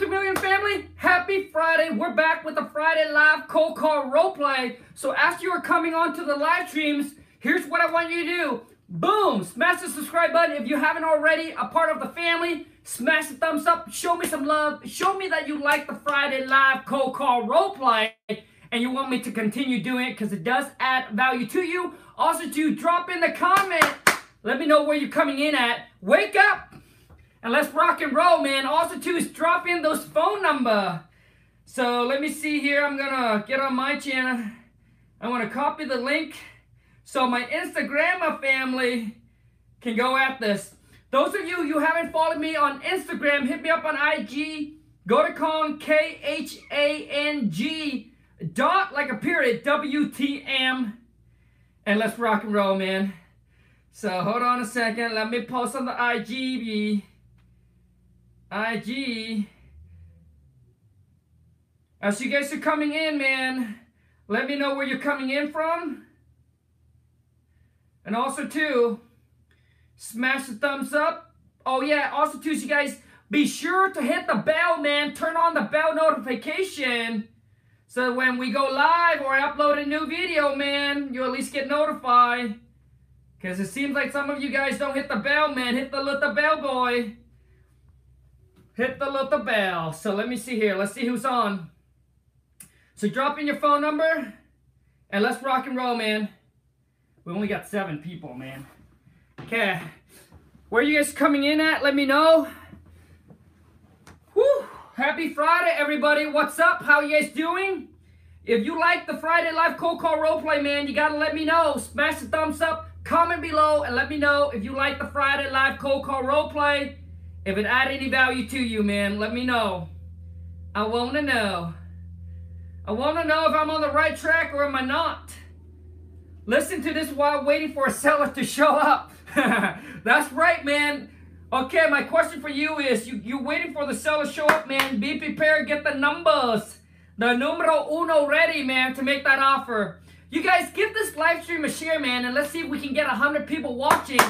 2 million family? Happy Friday. We're back with the Friday live cold call role play. So after you are coming on to the live streams, here's what I want you to do. Boom! Smash the subscribe button if you haven't already, a part of the family. Smash the thumbs up, show me some love. Show me that you like the Friday live cold call role play and you want me to continue doing it because it does add value to you. Also to drop in the comment, let me know where you're coming in at. Wake up! And let's rock and roll, man. Also, too, is drop in those phone number. So let me see here. I'm gonna get on my channel. I want to copy the link so my Instagram family can go at this. Those of you who haven't followed me on Instagram, hit me up on IG. Go to Khang K H A N G dot like a period W T M, and let's rock and roll, man. So hold on a second. Let me post on the IG. IG. As you guys are coming in, man, let me know where you're coming in from. And also, too, smash the thumbs up. Oh, yeah, also, too, so you guys, be sure to hit the bell, man. Turn on the bell notification. So when we go live or I upload a new video, man, you at least get notified. Because it seems like some of you guys don't hit the bell, man. Hit the little bell, boy. Hit the little bell. So let me see here. Let's see who's on. So drop in your phone number and let's rock and roll, man. We only got seven people, man. Okay. Where you guys coming in at? Let me know. Whew. Happy Friday, everybody. What's up? How you guys doing? If you like the Friday Live Cold Call Roleplay, man, you gotta let me know. Smash the thumbs up, comment below, and let me know if you like the Friday Live Cold Call Roleplay. If it add any value to you, man, let me know. I want to know. I want to know if I'm on the right track or am I not. Listen to this while waiting for a seller to show up. That's right, man. Okay, my question for you is, you, you waiting for the seller to show up, man. Be prepared, get the numbers. The numero uno ready, man, to make that offer. You guys, give this live stream a share, man, and let's see if we can get 100 people watching.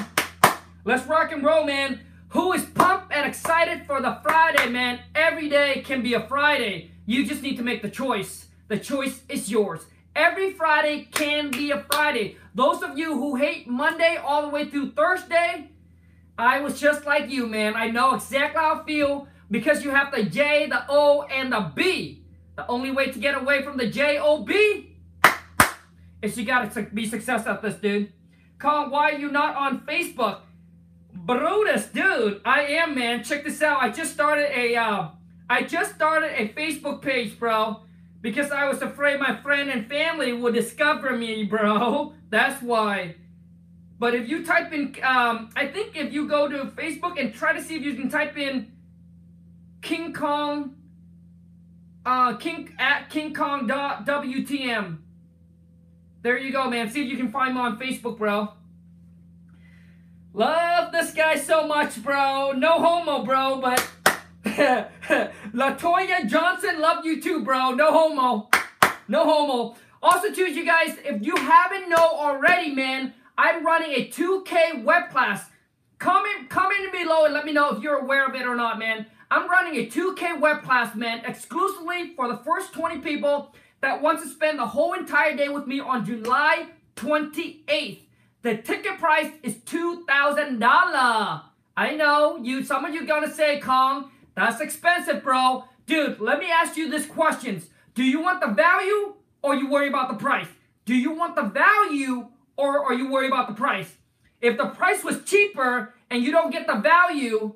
Let's rock and roll, man. Who is pumped and excited for the Friday, man? Every day can be a Friday. You just need to make the choice. The choice is yours. Every Friday can be a Friday. Those of you who hate Monday all the way through Thursday, I was just like you, man. I know exactly how I feel because you have the J, the O, and the B. The only way to get away from the J O B is you gotta be successful at this, dude. Khang, why are you not on Facebook? Brutus, dude, I am, man. Check this out. I just started a, uh, I just started a Facebook page, bro, because I was afraid my friend and family would discover me, bro. That's why. But if you type in, um, I think if you go to Facebook and try to see if you can type in King Kong, uh, King at King Kong WTM. There you go, man. See if you can find me on Facebook, bro. Love this guy so much, bro. No homo, bro, but Latoya Johnson, love you too, bro. No homo. No homo. Also, too, you guys, if you haven't know already, man, I'm running a 2K web class. Comment, comment below and let me know if you're aware of it or not, man. I'm running a 2K web class, man, exclusively for the first 20 people that want to spend the whole entire day with me on July 28th. The ticket price is $2,000. I know, you. some of you gonna say, Khang, that's expensive, bro. Dude, let me ask you this questions. Do you want the value or you worry about the price? Do you want the value or are you worried about the price? If the price was cheaper and you don't get the value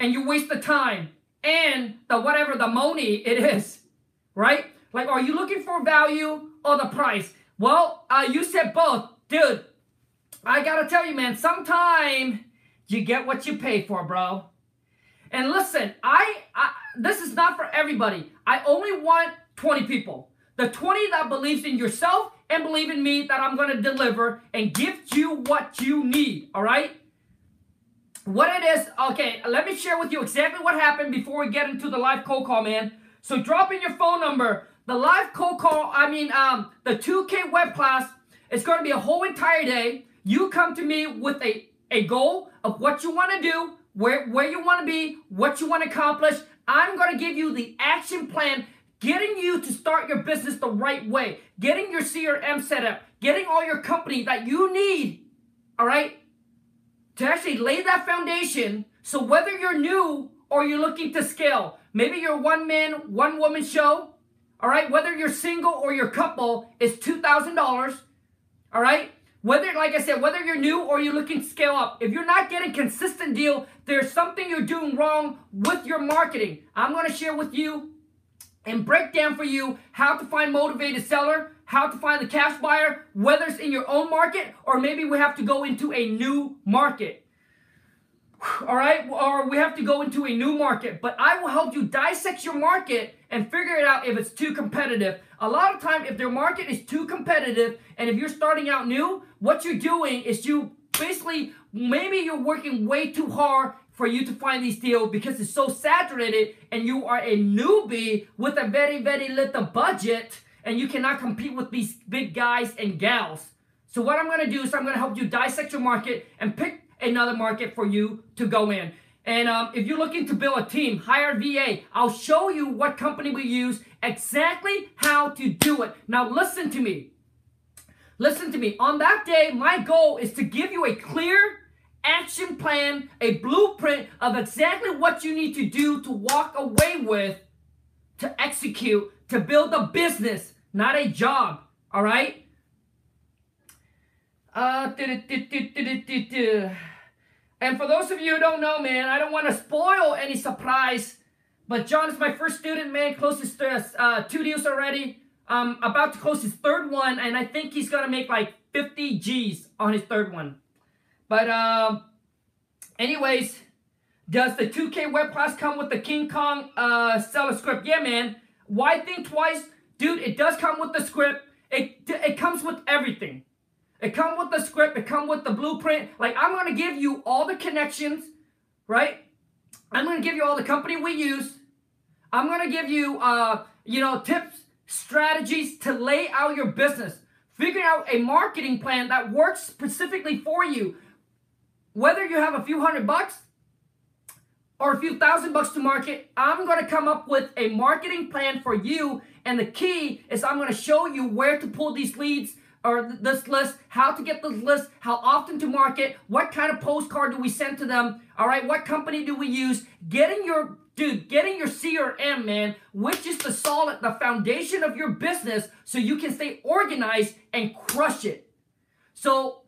and you waste the time and the whatever the money it is, right? Like, are you looking for value or the price? Well, uh, you said both. Dude, I gotta tell you, man, sometime you get what you pay for, bro. And listen, I, I this is not for everybody. I only want 20 people. The 20 that believes in yourself and believe in me that I'm gonna deliver and give you what you need, all right? What it is, okay, let me share with you exactly what happened before we get into the live cold call, man. So drop in your phone number. The live cold call, I mean, um, the 2K web class it's going to be a whole entire day. You come to me with a, a goal of what you want to do, where, where you want to be, what you want to accomplish. I'm going to give you the action plan getting you to start your business the right way, getting your CRM set up, getting all your company that you need, all right, to actually lay that foundation. So whether you're new or you're looking to scale, maybe you're one man, one woman show, all right, whether you're single or you're couple, is $2,000, all right? Whether, like I said, whether you're new or you're looking to scale up, if you're not getting consistent deal, there's something you're doing wrong with your marketing. I'm going to share with you and break down for you how to find motivated seller, how to find the cash buyer, whether it's in your own market or maybe we have to go into a new market. All right, or we have to go into a new market, but I will help you dissect your market and figure it out if it's too competitive. A lot of time, if their market is too competitive, and if you're starting out new, what you're doing is you basically maybe you're working way too hard for you to find these deals because it's so saturated and you are a newbie with a very, very little budget and you cannot compete with these big guys and gals. So what I'm to do is I'm to help you dissect your market and pick another market for you to go in. And um, if you're looking to build a team, hire VA. I'll show you what company we use, exactly how to do it. Now listen to me. Listen to me. On that day, my goal is to give you a clear action plan, a blueprint of exactly what you need to do to walk away with, to execute, to build a business, not a job. All right? Uh, and for those of you who don't know, man, I don't want to spoil any surprise, but John is my first student, man. Closest uh, two deals already. Um, about to close his third one, and I think he's gonna make like 50 G's on his third one. But um, anyways, does the 2K web class come with the King Kong uh, seller script? Yeah, man. Why think twice? Dude, it does come with the script. It, it comes with everything. It come with the script. It come with the blueprint. Like, I'm to give you all the connections, right? I'm to give you all the company we use. I'm to give you, uh, you know, tips, strategies to lay out your business. Figure out a marketing plan that works specifically for you. Whether you have a few hundred bucks or a few thousand bucks to market, I'm to come up with a marketing plan for you. And the key is I'm to show you where to pull these leads or this list, how to get this list, how often to market, what kind of postcard do we send to them, all right, what company do we use, getting your, dude, getting your CRM, man, which is the solid, the foundation of your business so you can stay organized and crush it. So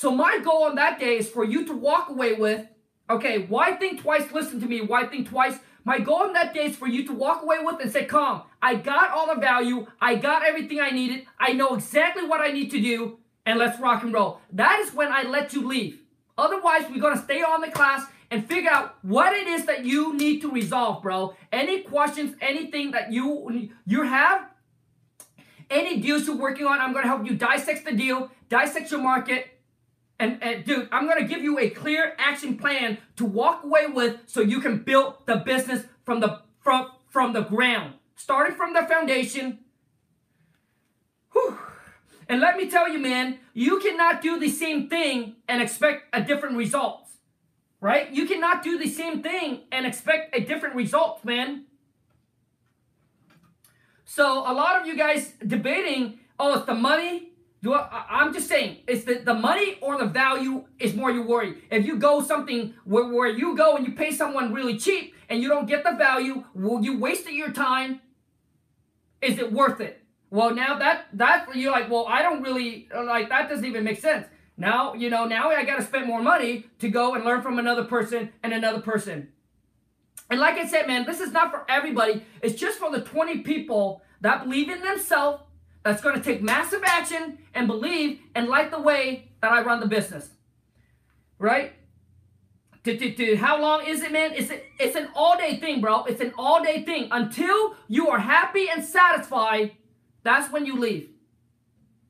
so my goal on that day is for you to walk away with, okay, why think twice? Listen to me. Why think twice? My goal on that day is for you to walk away with and say, "Come, I got all the value. I got everything I needed. I know exactly what I need to do, and let's rock and roll." That is when I let you leave. Otherwise, we're gonna stay on the class and figure out what it is that you need to resolve, bro. Any questions, anything that you you have, any deals you're working on, I'm gonna help you dissect the deal, dissect your market, and, and dude, I'm gonna give you a clear action plan to walk away with so you can build the business from the from from the ground. Starting from the foundation. Whew. And let me tell you, man, you cannot do the same thing and expect a different result. Right? You cannot do the same thing and expect a different result, man. So a lot of you guys debating, oh, it's the money, do I, I'm just saying, it's the, the money or the value is more you worry. If you go something where, where you go and you pay someone really cheap and you don't get the value, will you wasted your time? Is it worth it? Well, now that that you're like, well, I don't really like that doesn't even make sense. Now, you know, now I got to spend more money to go and learn from another person and another person. And like I said, man, this is not for everybody. It's just for the 20 people that believe in themselves that's going to take massive action and believe and like the way that I run the business. Right? How long is it, man? It's, a, it's an all day thing, bro. It's an all day thing. Until you are happy and satisfied, that's when you leave.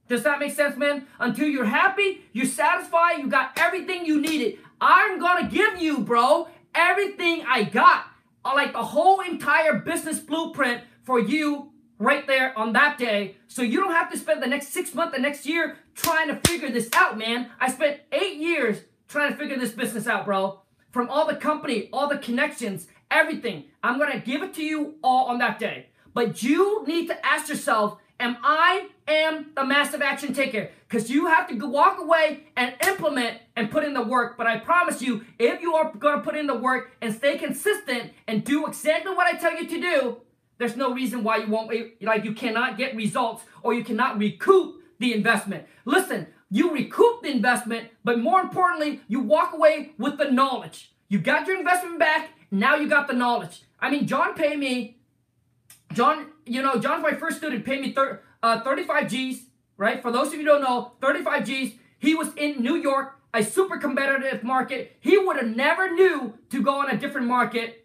Does that make sense, man? Until you're happy, you're satisfied, you got everything you needed. I'm gonna give you, bro, everything I got. Uh, like the whole entire business blueprint for you right there on that day. So you don't have to spend the next six months, the next year trying to figure this out, man. I spent eight years trying to figure this business out, bro. From all the company, all the connections, everything. I'm going to give it to you all on that day. But you need to ask yourself, am I am the massive action taker? Because you have to walk away and implement and put in the work. But I promise you, if you are going to put in the work and stay consistent and do exactly what I tell you to do, there's no reason why you won't, like you cannot get results or you cannot recoup the investment. Listen, you recoup the investment, but more importantly, you walk away with the knowledge. You got your investment back, now you got the knowledge. I mean, John paid me, John, you know, John's my first student, paid me thir- uh, 35 G's, right? For those of you don't know, 35 G's. He was in New York, a super competitive market. He would have never knew to go on a different market.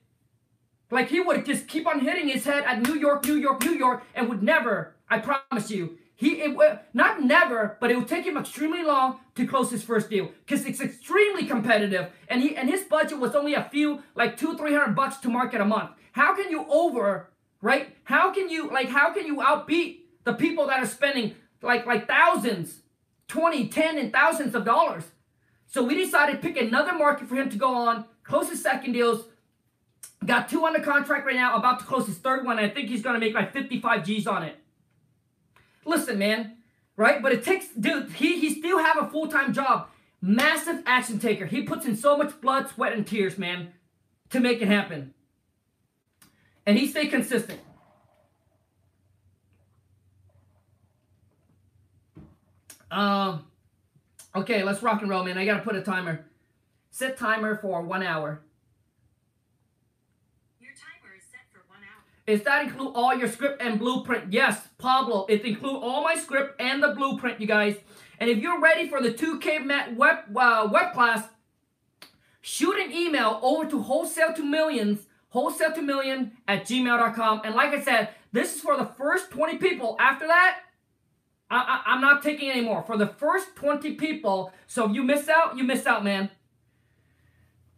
Like he would just keep on hitting his head at New York, New York, New York, and would never, I promise you, he it, not never, but it would take him extremely long to close his first deal because it's extremely competitive, and he and his budget was only a few like two three hundred bucks to market a month. How can you over right? How can you like how can you outbeat the people that are spending like like thousands, 20, 10, and thousands of dollars? So we decided to pick another market for him to go on, close his second deals. Got two under contract right now, about to close his third one. I think he's gonna make like 55 G's on it. Listen, man, right? But it takes, dude, he, he still have a full-time job. Massive action taker. He puts in so much blood, sweat, and tears, man, to make it happen. And he stay consistent. Um, okay, let's rock and roll, man. I gotta put a timer. Set timer for one hour. Does that include all your script and blueprint? Yes, Pablo. It include all my script and the blueprint, you guys. And if you're ready for the 2K Mat web, uh, web class, shoot an email over to wholesale to millions, wholesale to million at gmail.com. And like I said, this is for the first 20 people. After that, I, I, I'm not taking any more. For the first 20 people. So if you miss out, you miss out, man.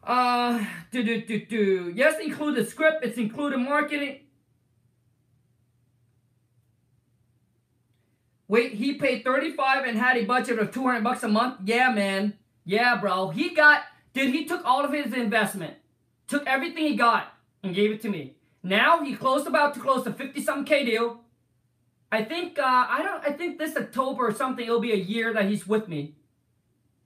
Uh, do, do, do, do. Yes, include the script. It's included marketing. Wait, he paid 35 and had a budget of 200 bucks a month? Yeah, man. Yeah, bro. He got, dude, he took all of his investment, took everything he got and gave it to me. Now he closed about to close a 50 something K deal. I think, uh, I don't, I think this October or something, it'll be a year that he's with me.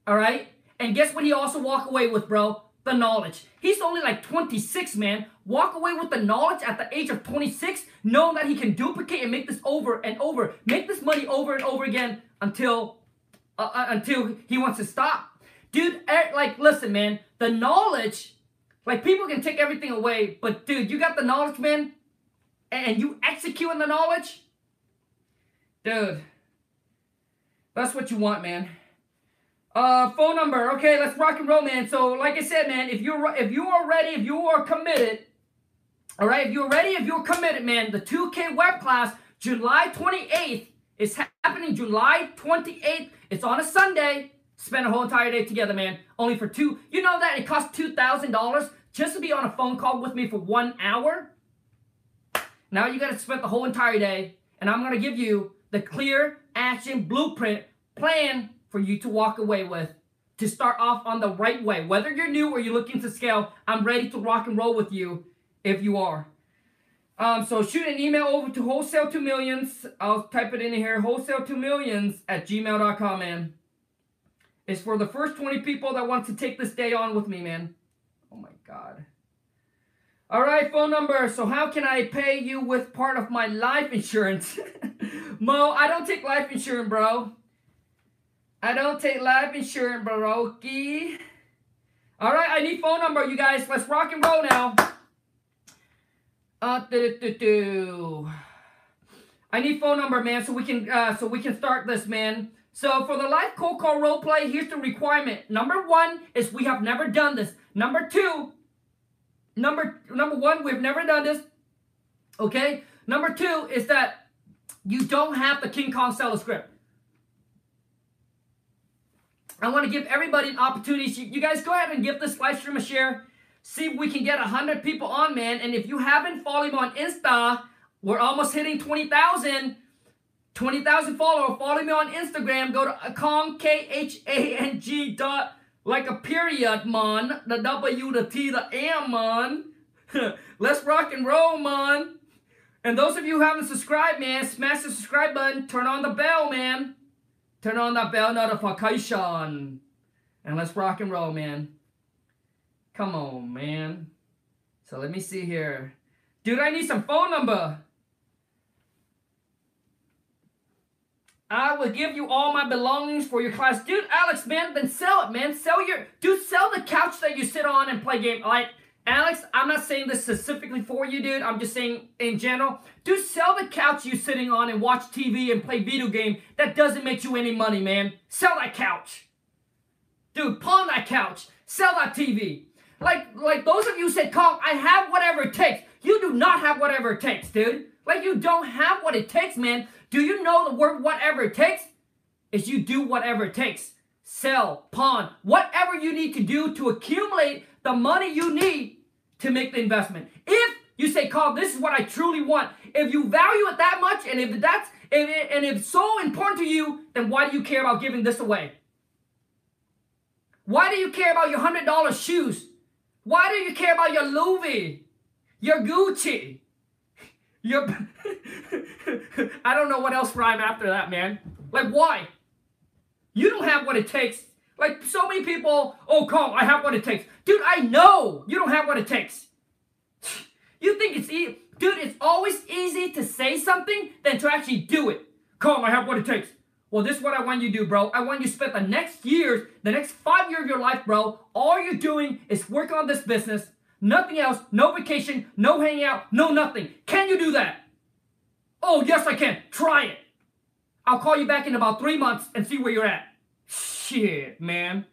All right? And guess what he also walk away with, bro? The knowledge. He's only like 26, man. Walk away with the knowledge at the age of 26, knowing that he can duplicate and make this over and over, make this money over and over again until uh, uh, until he wants to stop. Dude, er, like, listen, man, the knowledge, like, people can take everything away, but dude, you got the knowledge, man, and you executing the knowledge, dude, that's what you want, man. Uh, phone number. Okay, let's rock and roll, man. So, like I said, man, if you're if you are ready, if you are committed, all right, if you're ready, if you're committed, man, the 2K web class, July 28th, is happening July 28th. It's on a Sunday. Spend a whole entire day together, man. Only for two. You know that it costs $2,000 just to be on a phone call with me for one hour? Now you got to spend the whole entire day, and I'm going to give you the clear action blueprint plan for you to walk away with to start off on the right way. Whether you're new or you're looking to scale, I'm ready to rock and roll with you if you are. Um, so shoot an email over to wholesale two millions. I'll type it in here, wholesale to millions at gmail.com, man. It's for the first 20 people that want to take this day on with me, man. Oh my God. All right, phone number. So how can I pay you with part of my life insurance? Mo, I don't take life insurance, bro. I don't take life insurance, Baroki. All right, I need phone number, you guys. Let's rock and roll now. Uh, do, do, do. I need phone number, man, so we can uh, so we can start this, man. So for the live cold call role play, here's the requirement. Number one is we have never done this. Number two, number number one, we've never done this. Okay. Number two is that you don't have the King Kong seller script. I want to give everybody an opportunity. You guys go ahead and give this live stream a share. See if we can get 100 people on, man. And if you haven't followed me on Insta, we're almost hitting 20,000. 20,000 followers. Follow me on Instagram. Go to Khang, K-H-A-N-G dot, like a period, man. The W, the T, the M, man. Let's rock and roll, man. And those of you who haven't subscribed, man, smash the subscribe button. Turn on the bell, man. Turn on that bell notification. And let's rock and roll, man. Come on, man. So let me see here. Dude, I need some phone number. I will give you all my belongings for your class. Dude, Alex, man, then sell it, man. Sell your, dude, sell the couch that you sit on and play game. Like, Alex, I'm not saying this specifically for you, dude. I'm just saying in general. Dude, sell the couch you sitting on and watch TV and play video game. That doesn't make you any money, man. Sell that couch. Dude, pawn that couch. Sell that TV. Like, like those of you said, Khang, I have whatever it takes. You do not have whatever it takes, dude. Like, you don't have what it takes, man. Do you know the word whatever it takes? Is you do whatever it takes. Sell, pawn, whatever you need to do to accumulate the money you need to make the investment. If you say, Carl, this is what I truly want. If you value it that much, and if that's it, and if so important to you, then why do you care about giving this away? Why do you care about your hundred dollar shoes? Why do you care about your Louis, your Gucci, your? I don't know what else rhyme after that, man. Like why? You don't have what it takes. Like so many people, oh, Carl, I have what it takes. Dude, I know you don't have what it takes. You think it's easy? Dude, it's always easy to say something than to actually do it. Carl, I have what it takes. Well, this is what I want you to do, bro. I want you to spend the next years, the next five years of your life, bro. All you're doing is work on this business. Nothing else. No vacation. No hanging out. No nothing. Can you do that? Oh, yes, I can. Try it. I'll call you back in about three months and see where you're at. Shit, man.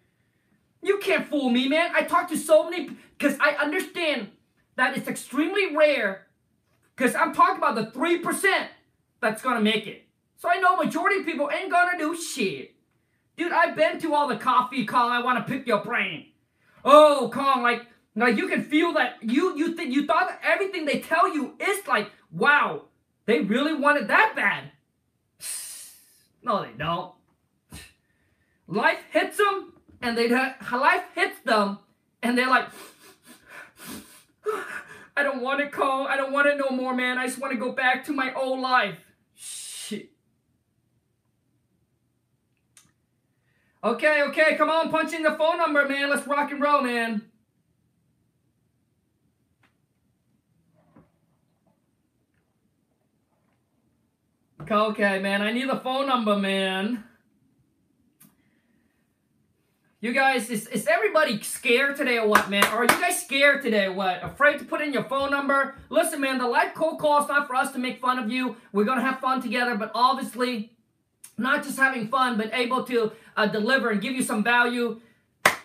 You can't fool me, man. I talk to so many because I understand that it's extremely rare because I'm talking about the 3% that's gonna make it. So I know majority of people ain't gonna do shit. Dude, I've been to all the coffee call. I wanna pick your brain. Oh, Khang, like, like you can feel that you you think you thought that everything they tell you is like, wow, they really wanted that bad. No, they don't. Life hits them, and they life hits them, and they're like, I don't want to call. I don't want it no more, man. I just want to go back to my old life. Shit. Okay, okay, come on, punch in the phone number, man. Let's rock and roll, man. Okay, man, I need the phone number, man. You guys, is, is everybody scared today or what, man? Are you guys scared today or what? Afraid to put in your phone number? Listen, man, the live cold call is not for us to make fun of you. We're going to have fun together, but obviously, not just having fun, but able to uh, deliver and give you some value.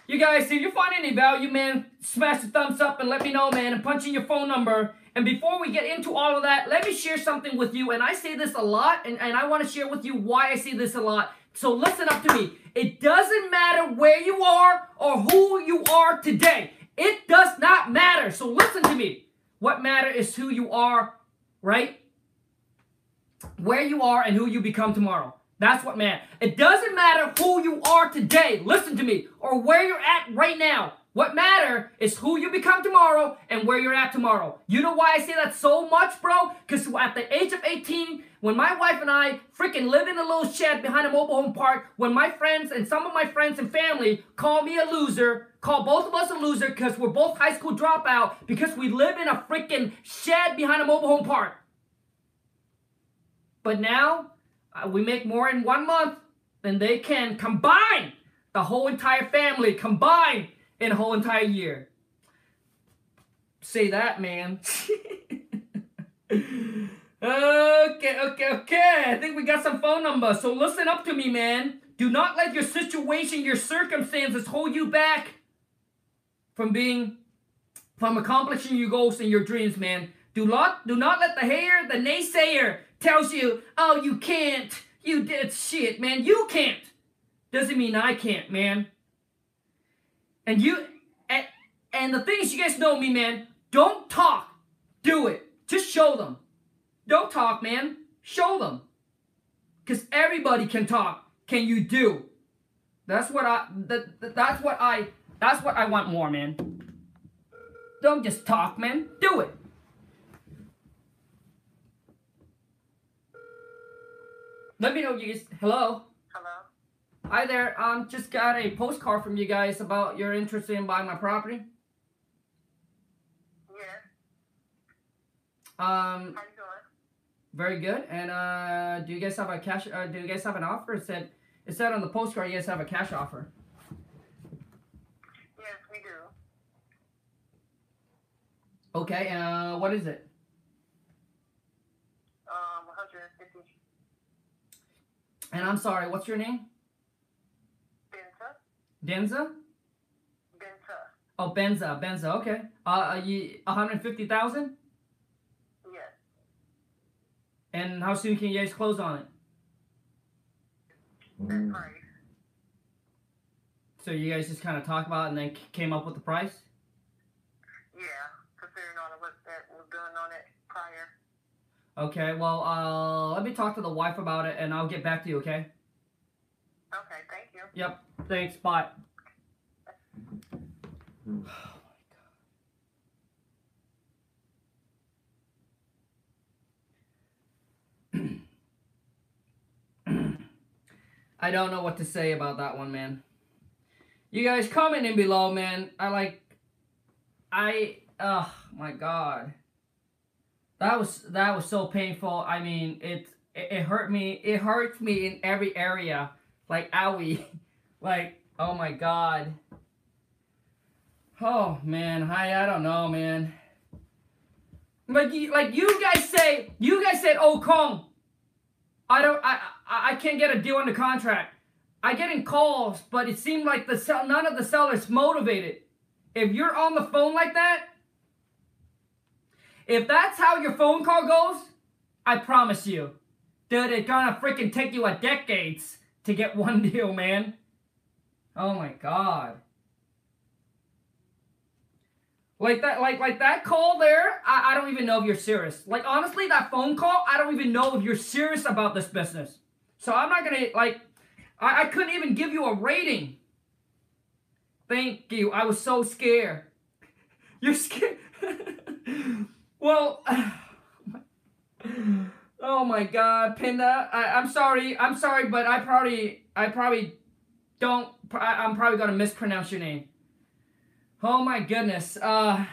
You guys, if you find any value, man, smash the thumbs up and let me know, man, and punch in your phone number. And before we get into all of that, let me share something with you. And I say this a lot, and, and I want to share with you why I say this a lot. So listen up to me. It doesn't matter where you are or who you are today. It does not matter. So listen to me. What matters is who you are, right? Where you are and who you become tomorrow. That's what matters. It doesn't matter who you are today. Listen to me. Or where you're at right now. What matter is who you become tomorrow and where you're at tomorrow. You know why I say that so much, bro? Because at the age of 18, when my wife and I freaking live in a little shed behind a mobile home park, when my friends and some of my friends and family call me a loser, call both of us a loser because we're both high school dropout because we live in a freaking shed behind a mobile home park. But now, uh, we make more in one month than they can combine. The whole entire family combined in a whole entire year. Say that, man. okay, okay, okay. I think we got some phone numbers. So listen up to me, man. Do not let your situation, your circumstances hold you back from being, from accomplishing your goals and your dreams, man. Do not, do not let the hater, the naysayer, tells you, oh, you can't. You did shit, man. You can't. Doesn't mean I can't, man. And you, and, and the thing is, you guys know me, man. Don't talk. Do it. Just show them. Don't talk, man. Show them. Because everybody can talk. Can you do? That's what I, that, that's what I, that's what I want more, man. don't just talk, man. Do it. Let me know you guys. Hello. Hello? Hi there. Um, just got a postcard from you guys about your interest in buying my property. Yes. Um, How you doing? very good. And uh, do you guys have a cash? Uh, do you guys have an offer? It said it said on the postcard you guys have a cash offer. Yes, we do. Okay. Uh, what is it? Um, 150 And I'm sorry. What's your name? Benta? Denza. Benta. Oh, Benza. Benza. Okay. Uh, you 150,000. Yes. And how soon can you guys close on it? That price. So you guys just kind of talk about it and then came up with the price. Yeah. Considering all of what that was done on it prior. Okay. Well, uh, let me talk to the wife about it and I'll get back to you. Okay. Okay, thank you. Yep. Thanks. Bye. oh my God. I don't know what to say about that one, man. You guys comment in below, man. I like I oh my god. That was that was so painful. I mean, it it, it hurt me. It hurts me in every area. Like owie. like, oh my god. Oh man, I I don't know, man. Like like you guys say, you guys said, "Oh, Khang, I don't, I, I, I can't get a deal on the contract." I get in calls, but it seemed like the sell, none of the sellers motivated. If you're on the phone like that, if that's how your phone call goes, I promise you, dude, it's gonna freaking take you a decades to get one deal, man. Oh my god. Like that, like like that call there, I, I don't even know if you're serious. Like honestly, that phone call, I don't even know if you're serious about this business. So I'm not gonna like I, I couldn't even give you a rating. Thank you. I was so scared. You're scared. well, oh my God, Pinda. I, I'm sorry. I'm sorry, but I probably, I probably don't. I, I'm probably gonna mispronounce your name. Oh my goodness. Uh,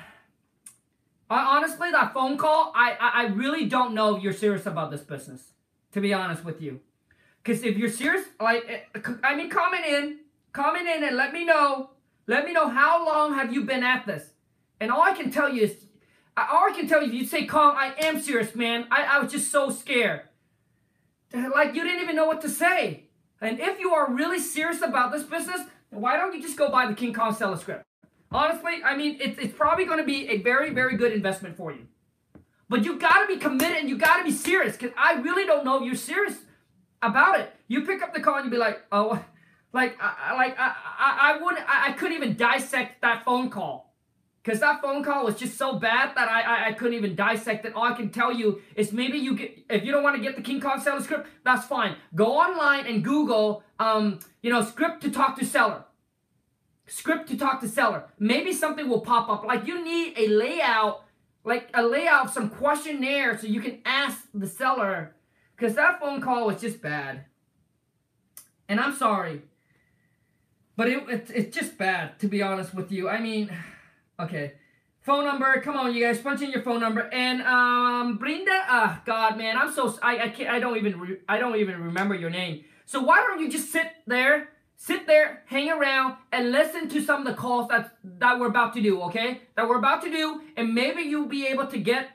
I, honestly, that phone call, I, I, I really don't know if you're serious about this business. To be honest with you. Because if you're serious, like, eh, I mean, comment in, comment in and let me know. Let me know how long have you been at this. And all I can tell you is, all I can tell you, you say, Khang, I am serious, man. I, I was just so scared. Like, you didn't even know what to say. And if you are really serious about this business, why don't you just go buy the King Kong seller script? Honestly, I mean, it's, it's probably going to be a very, very good investment for you. But you got to be committed and you got to be serious because I really don't know if you're serious about it. You pick up the call and you be like, oh, like, I, like I, I, I wouldn't, I, I couldn't even dissect that phone call because that phone call was just so bad that I, I, I couldn't even dissect it. All I can tell you is maybe you get, if you don't want to get the King Kong seller script, that's fine. Go online and Google, um, you know, script to talk to seller script to talk to seller. Maybe something will pop up. Like you need a layout, like a layout of some questionnaire so you can ask the seller. Because that phone call was just bad. And I'm sorry. But it, it, it's just bad, to be honest with you. I mean, okay. Phone number, come on, you guys, punch in your phone number. And um, Brinda, ah, oh, God, man, I'm so I I can't I don't even re, I don't even remember your name. So why don't you just sit there sit there, hang around, and listen to some of the calls that that we're about to do, okay? That we're about to do, and maybe you'll be able to get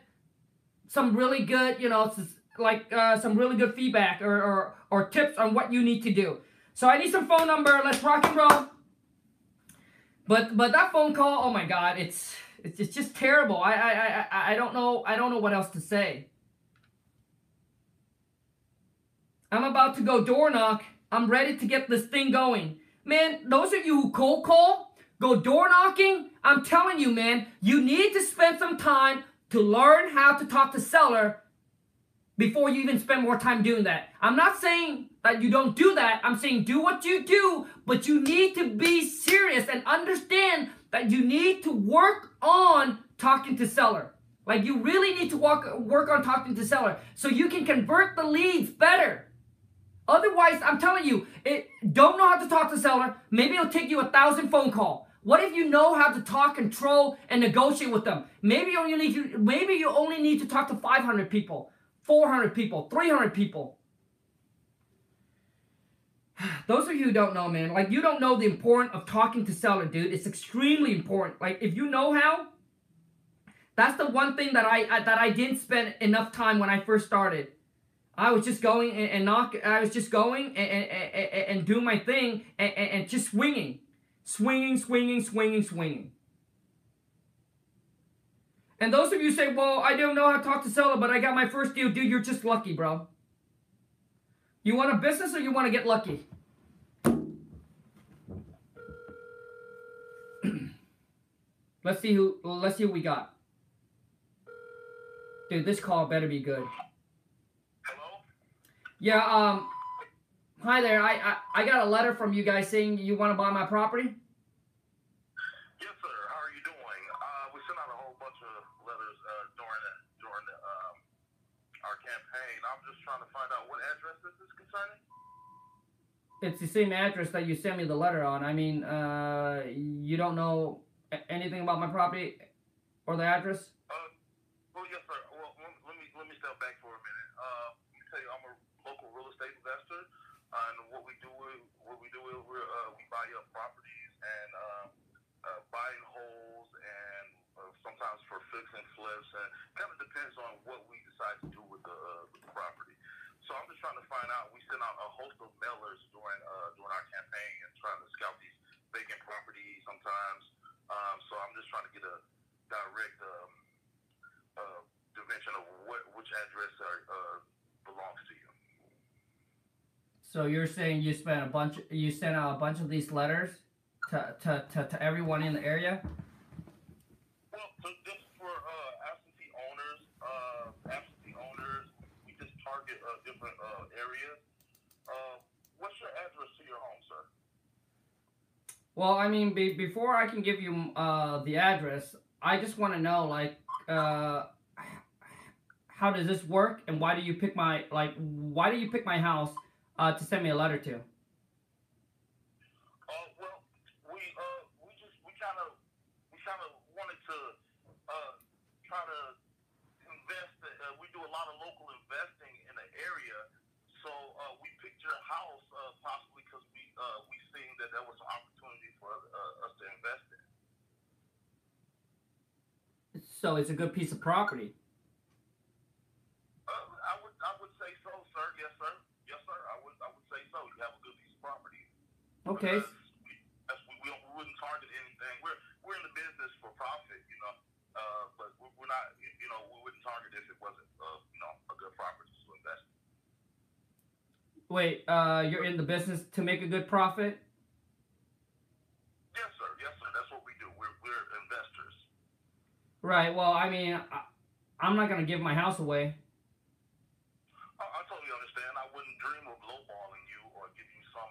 some really good, you know, like uh, some really good feedback or, or or tips on what you need to do. So I need some phone number. Let's rock and roll. But but that phone call, oh my God, it's it's, it's just terrible. I, I I I don't know I don't know what else to say. I'm about to go door knock. I'm ready to get this thing going. Man, those of you who cold call, go door knocking, I'm telling you, man, you need to spend some time to learn how to talk to seller before you even spend more time doing that. I'm not saying that you don't do that. I'm saying do what you do, but you need to be serious and understand that you need to work on talking to seller. Like you really need to walk, work on talking to seller so you can convert the leads better. Otherwise, I'm telling you, it don't know how to talk to seller. Maybe it'll take you a thousand phone call. What if you know how to talk, control, and negotiate with them? Maybe you only need to, maybe you only need to talk to 500 people, 400 people, 300 people. Those of you who don't know, man, like you don't know the importance of talking to seller, dude. It's extremely important. Like if you know how, that's the one thing that I, I that I didn't spend enough time when I first started. I was just going and, and knock. I was just going and and, and, and doing my thing and, and, and just swinging, swinging, swinging, swinging, swinging. And those of you say, "Well, I don't know how to talk to seller, but I got my first deal, dude. You're just lucky, bro. You want a business or you want to get lucky?" let's see who. Let's see who we got. Dude, this call better be good. Hello? Yeah, um, hi there. I, I, I got a letter from you guys saying you want to buy my property. Yes, sir. How are you doing? Uh, we sent out a whole bunch of letters uh, during the, during the, um, our campaign. I'm just trying to find out what address this is concerning. It's the same address that you sent me the letter on. I mean, uh, you don't know anything about my property or the address? Uh, well, yes, sir. Well, let me let me step back for a minute. Uh, let me tell you, I'm a local real estate investor, uh, and what we do is what we do is we uh, we buy up properties and uh, uh, buy and holds and uh, sometimes for fix and flips, and kind of depends on what we decide to do with the, uh, with the property. So I'm just trying to find out. We sent out a host of mailers during uh, during our campaign and trying to scout these vacant properties sometimes. Um, so I'm just trying to get a direct um, uh, dimension of what which address are, uh, belongs to you. So you're saying you spent a bunch, you sent out a bunch of these letters to, to, to, to everyone in the area? Well, so just for uh, absentee owners, uh, absentee owners, we just target uh, different uh, areas. Uh, what's your address to your home, sir? Well, I mean, be, before I can give you uh, the address, I just want to know, like, uh, how does this work, and why do you pick my like, why do you pick my house uh, to send me a letter to? Uh, well, we uh, we just we kind of we kind of wanted to uh, try to invest. Uh, we do a lot of local investing in the area, so uh, we picked your house uh, possibly because we uh, we seen that there was an opportunity for uh, us to invest in. So it's a good piece of property. Uh, I would I would say so, sir. Yes, sir. Yes, sir. I would I would say so. You have a good piece of property. Okay. We, we, we, we wouldn't target anything. We're we're in the business for profit, you know. Uh, but we're, we're not, you you know, we wouldn't target if it wasn't, uh, you know, a good property to invest. in. Wait, uh, you're in the business to make a good profit? Yes, sir. Yes, sir. That's what we do. We're we're investors. Right. Well, I mean, I, I'm not gonna give my house away. I, I totally understand. I wouldn't dream of lowballing you or give you some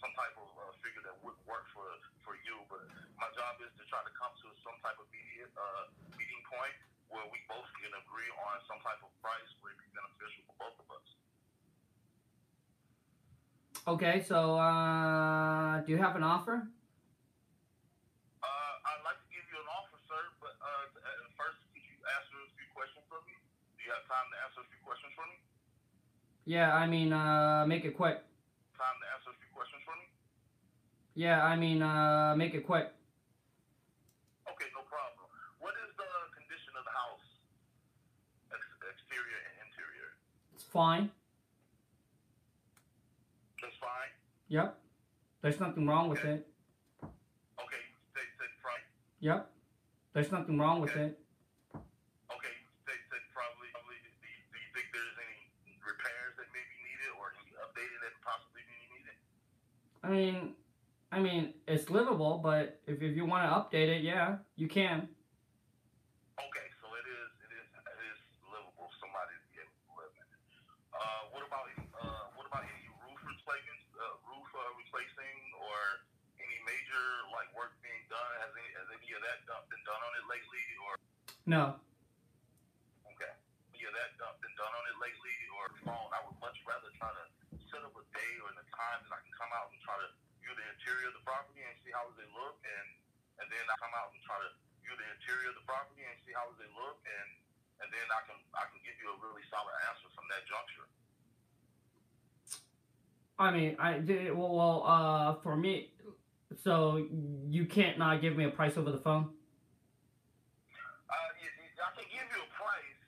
some type of uh, figure that would work for for you. But my job is to try to come to some type of media uh, meeting point where we both can agree on some type of price where it be beneficial for both of us. Okay. So, uh, do you have an offer? Uh, I'd like to give you an offer, sir, but uh, first, could you answer a few questions for me? Do you have time to answer a few questions for me? Yeah. I mean, uh, make it quick. Time to answer a few questions for me? Yeah. I mean, uh, make it quick. Okay, no problem. What is the condition of the house, ex- exterior and interior? It's fine. Just fine. Yep. There's nothing wrong with it. Okay, they said right. Yep. There's nothing wrong with it. Okay, they said probably. probably do, you, do you think there's any repairs that may be needed or any updating that possibly be needed? I mean, I mean, it's livable, but if, if you want to update it, yeah, you can. Okay, so it is it is it is livable. Somebody to be able to live in it. Uh, what about any uh, what about any roof replacement, uh, roof uh, replacing, or any major like work being done? Has any has any of that been done on it lately? Or No. Okay. Yeah, that been done on it lately or phone. I would much rather try to set up a day or a time that I can come out and try to view the interior of the property and see how they look, and and then I come out and try to view the interior of the property and see how they look, and and then I can I can give you a really solid answer from that juncture. I mean, I did well, well. Uh, for me, so you can't not give me a price over the phone. Uh, I can give you a price,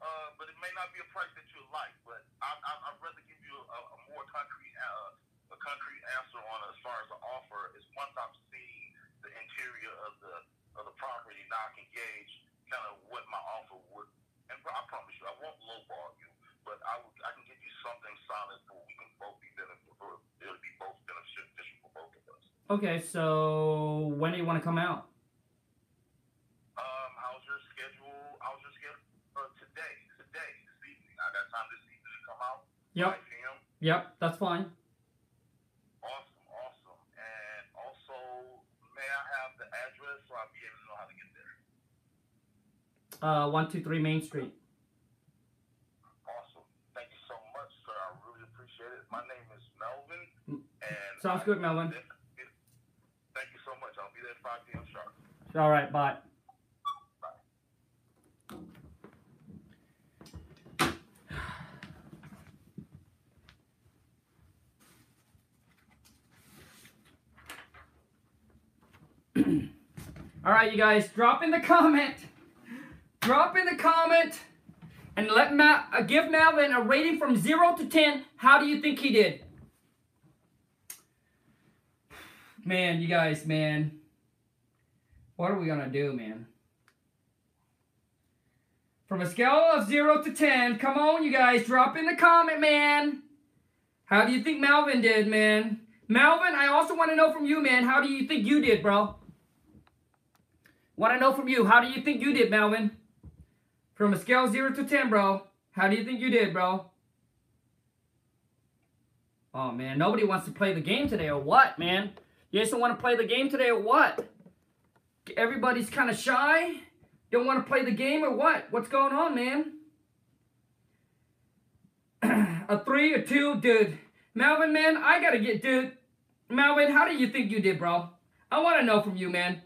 uh, but it may not be a price that you like. But I, I, I'd rather give you a, a more concrete, uh, a concrete answer on as far as the offer is once I've seen the interior of the of the property, now I can gauge kind of what my offer would. And I promise you, I won't lowball you, but I I can give you something solid where we can both be beneficial. It'll be both beneficial for both of us. Okay, so when do you want to come out? Um, how's your schedule? How's your schedule uh, today? Today, this evening. I got time this evening to come out. Yep. Yep, that's fine. Awesome, awesome. And also, may I have the address so I'll be able to know how to get there? Uh, one two three Main Street. Awesome. Thank you so much, sir. I really appreciate it. My name is Melvin, Mm, and sounds I- good, Melvin. Thank you so much. I'll be there at 5 p.m. sharp. All right, bye. All right, you guys, drop in the comment. Drop in the comment and let Ma- uh, give Malvin a rating from 0 to 10. How do you think he did? Man, you guys, man. What are we gonna do, man? From a scale of 0 to 10, come on, you guys, drop in the comment, man. How do you think Malvin did, man? Malvin, I also want to know from you, man. How do you think you did, bro? Want to know from you. How do you think you did, Malvin? From a scale of 0 to 10, bro. How do you think you did, bro? Oh, man. Nobody wants to play the game today or what, man? You guys don't want to play the game today or what? Everybody's kind of shy. Don't want to play the game or what? What's going on, man? a three, or two, dude. Malvin, man, I gotta get, dude. Malvin, how do you think you did, bro? I want to know from you, man.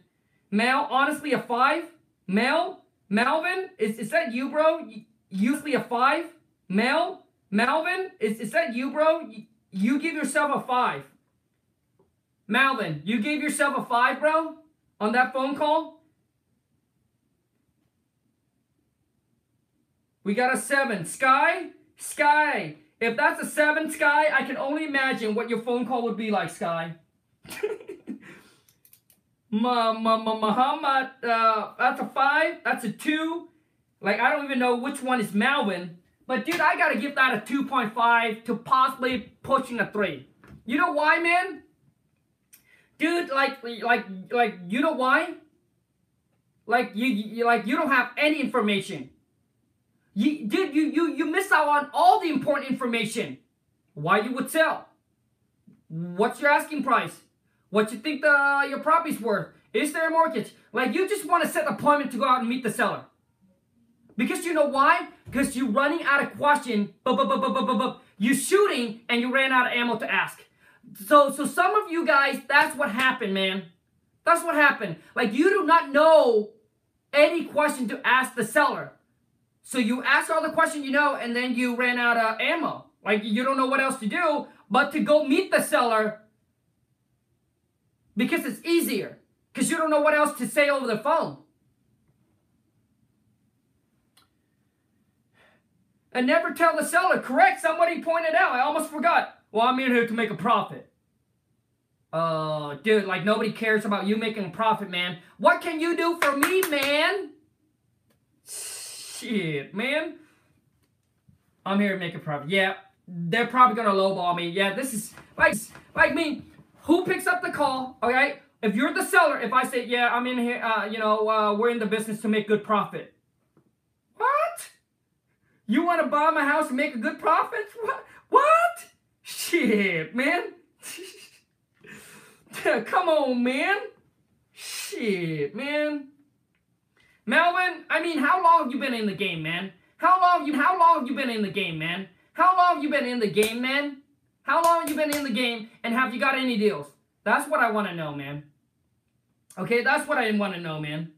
Mel, honestly, a five? Mel? Malvin? Is, is that you, bro? Usually a five? Mel? Malvin? Is, is that you, bro? You give yourself a five. Malvin, you gave yourself a five, bro? On that phone call? We got a seven. Sky? Sky. If that's a seven, Sky, I can only imagine what your phone call would be like, Sky. Ma, ma, ma, Muhammad, uh, that's a five. That's a two. Like, I don't even know which one is Malvin. But, dude, I gotta give that a 2.5 to possibly pushing a three. You know why, man? Dude, like, like, like, you know why? Like, you, you like, you don't have any information. You, dude, you, you, you miss out on all the important information. Why you would sell? What's your asking price? What you think the your property's worth? Is there a mortgage? Like you just want to set appointment to go out and meet the seller. Because you know why? Because you're running out of question. Bu- bu- bu- bu- bu- bu- bu- You shooting and you ran out of ammo to ask. So so some of you guys, that's what happened, man. That's what happened. Like you do not know any question to ask the seller. So you ask all the questions you know, and then you ran out of ammo. Like you don't know what else to do but to go meet the seller because it's easier. Because you don't know what else to say over the phone. And never tell the seller, correct? Somebody pointed out. I almost forgot. Well, I'm in here to make a profit. Oh, dude, like nobody cares about you making a profit, man. What can you do for me, man? Shit, man. I'm here to make a profit. Yeah, they're probably gonna lowball me. Yeah, this is like like me. Who picks up the call? Okay, if you're the seller, if I say, yeah, I'm in here, uh, you know, uh, we're in the business to make good profit. What? You want to buy my house and make a good profit? What? What? Shit, man. Come on, man. Shit, man. Melvin, I mean, how long you been in the game, man? How long you how long you been in the game, man? How long you been in the game, man? How long you been in the game and have you got any deals? That's what I want to know, man. Okay, that's what I want to know, man.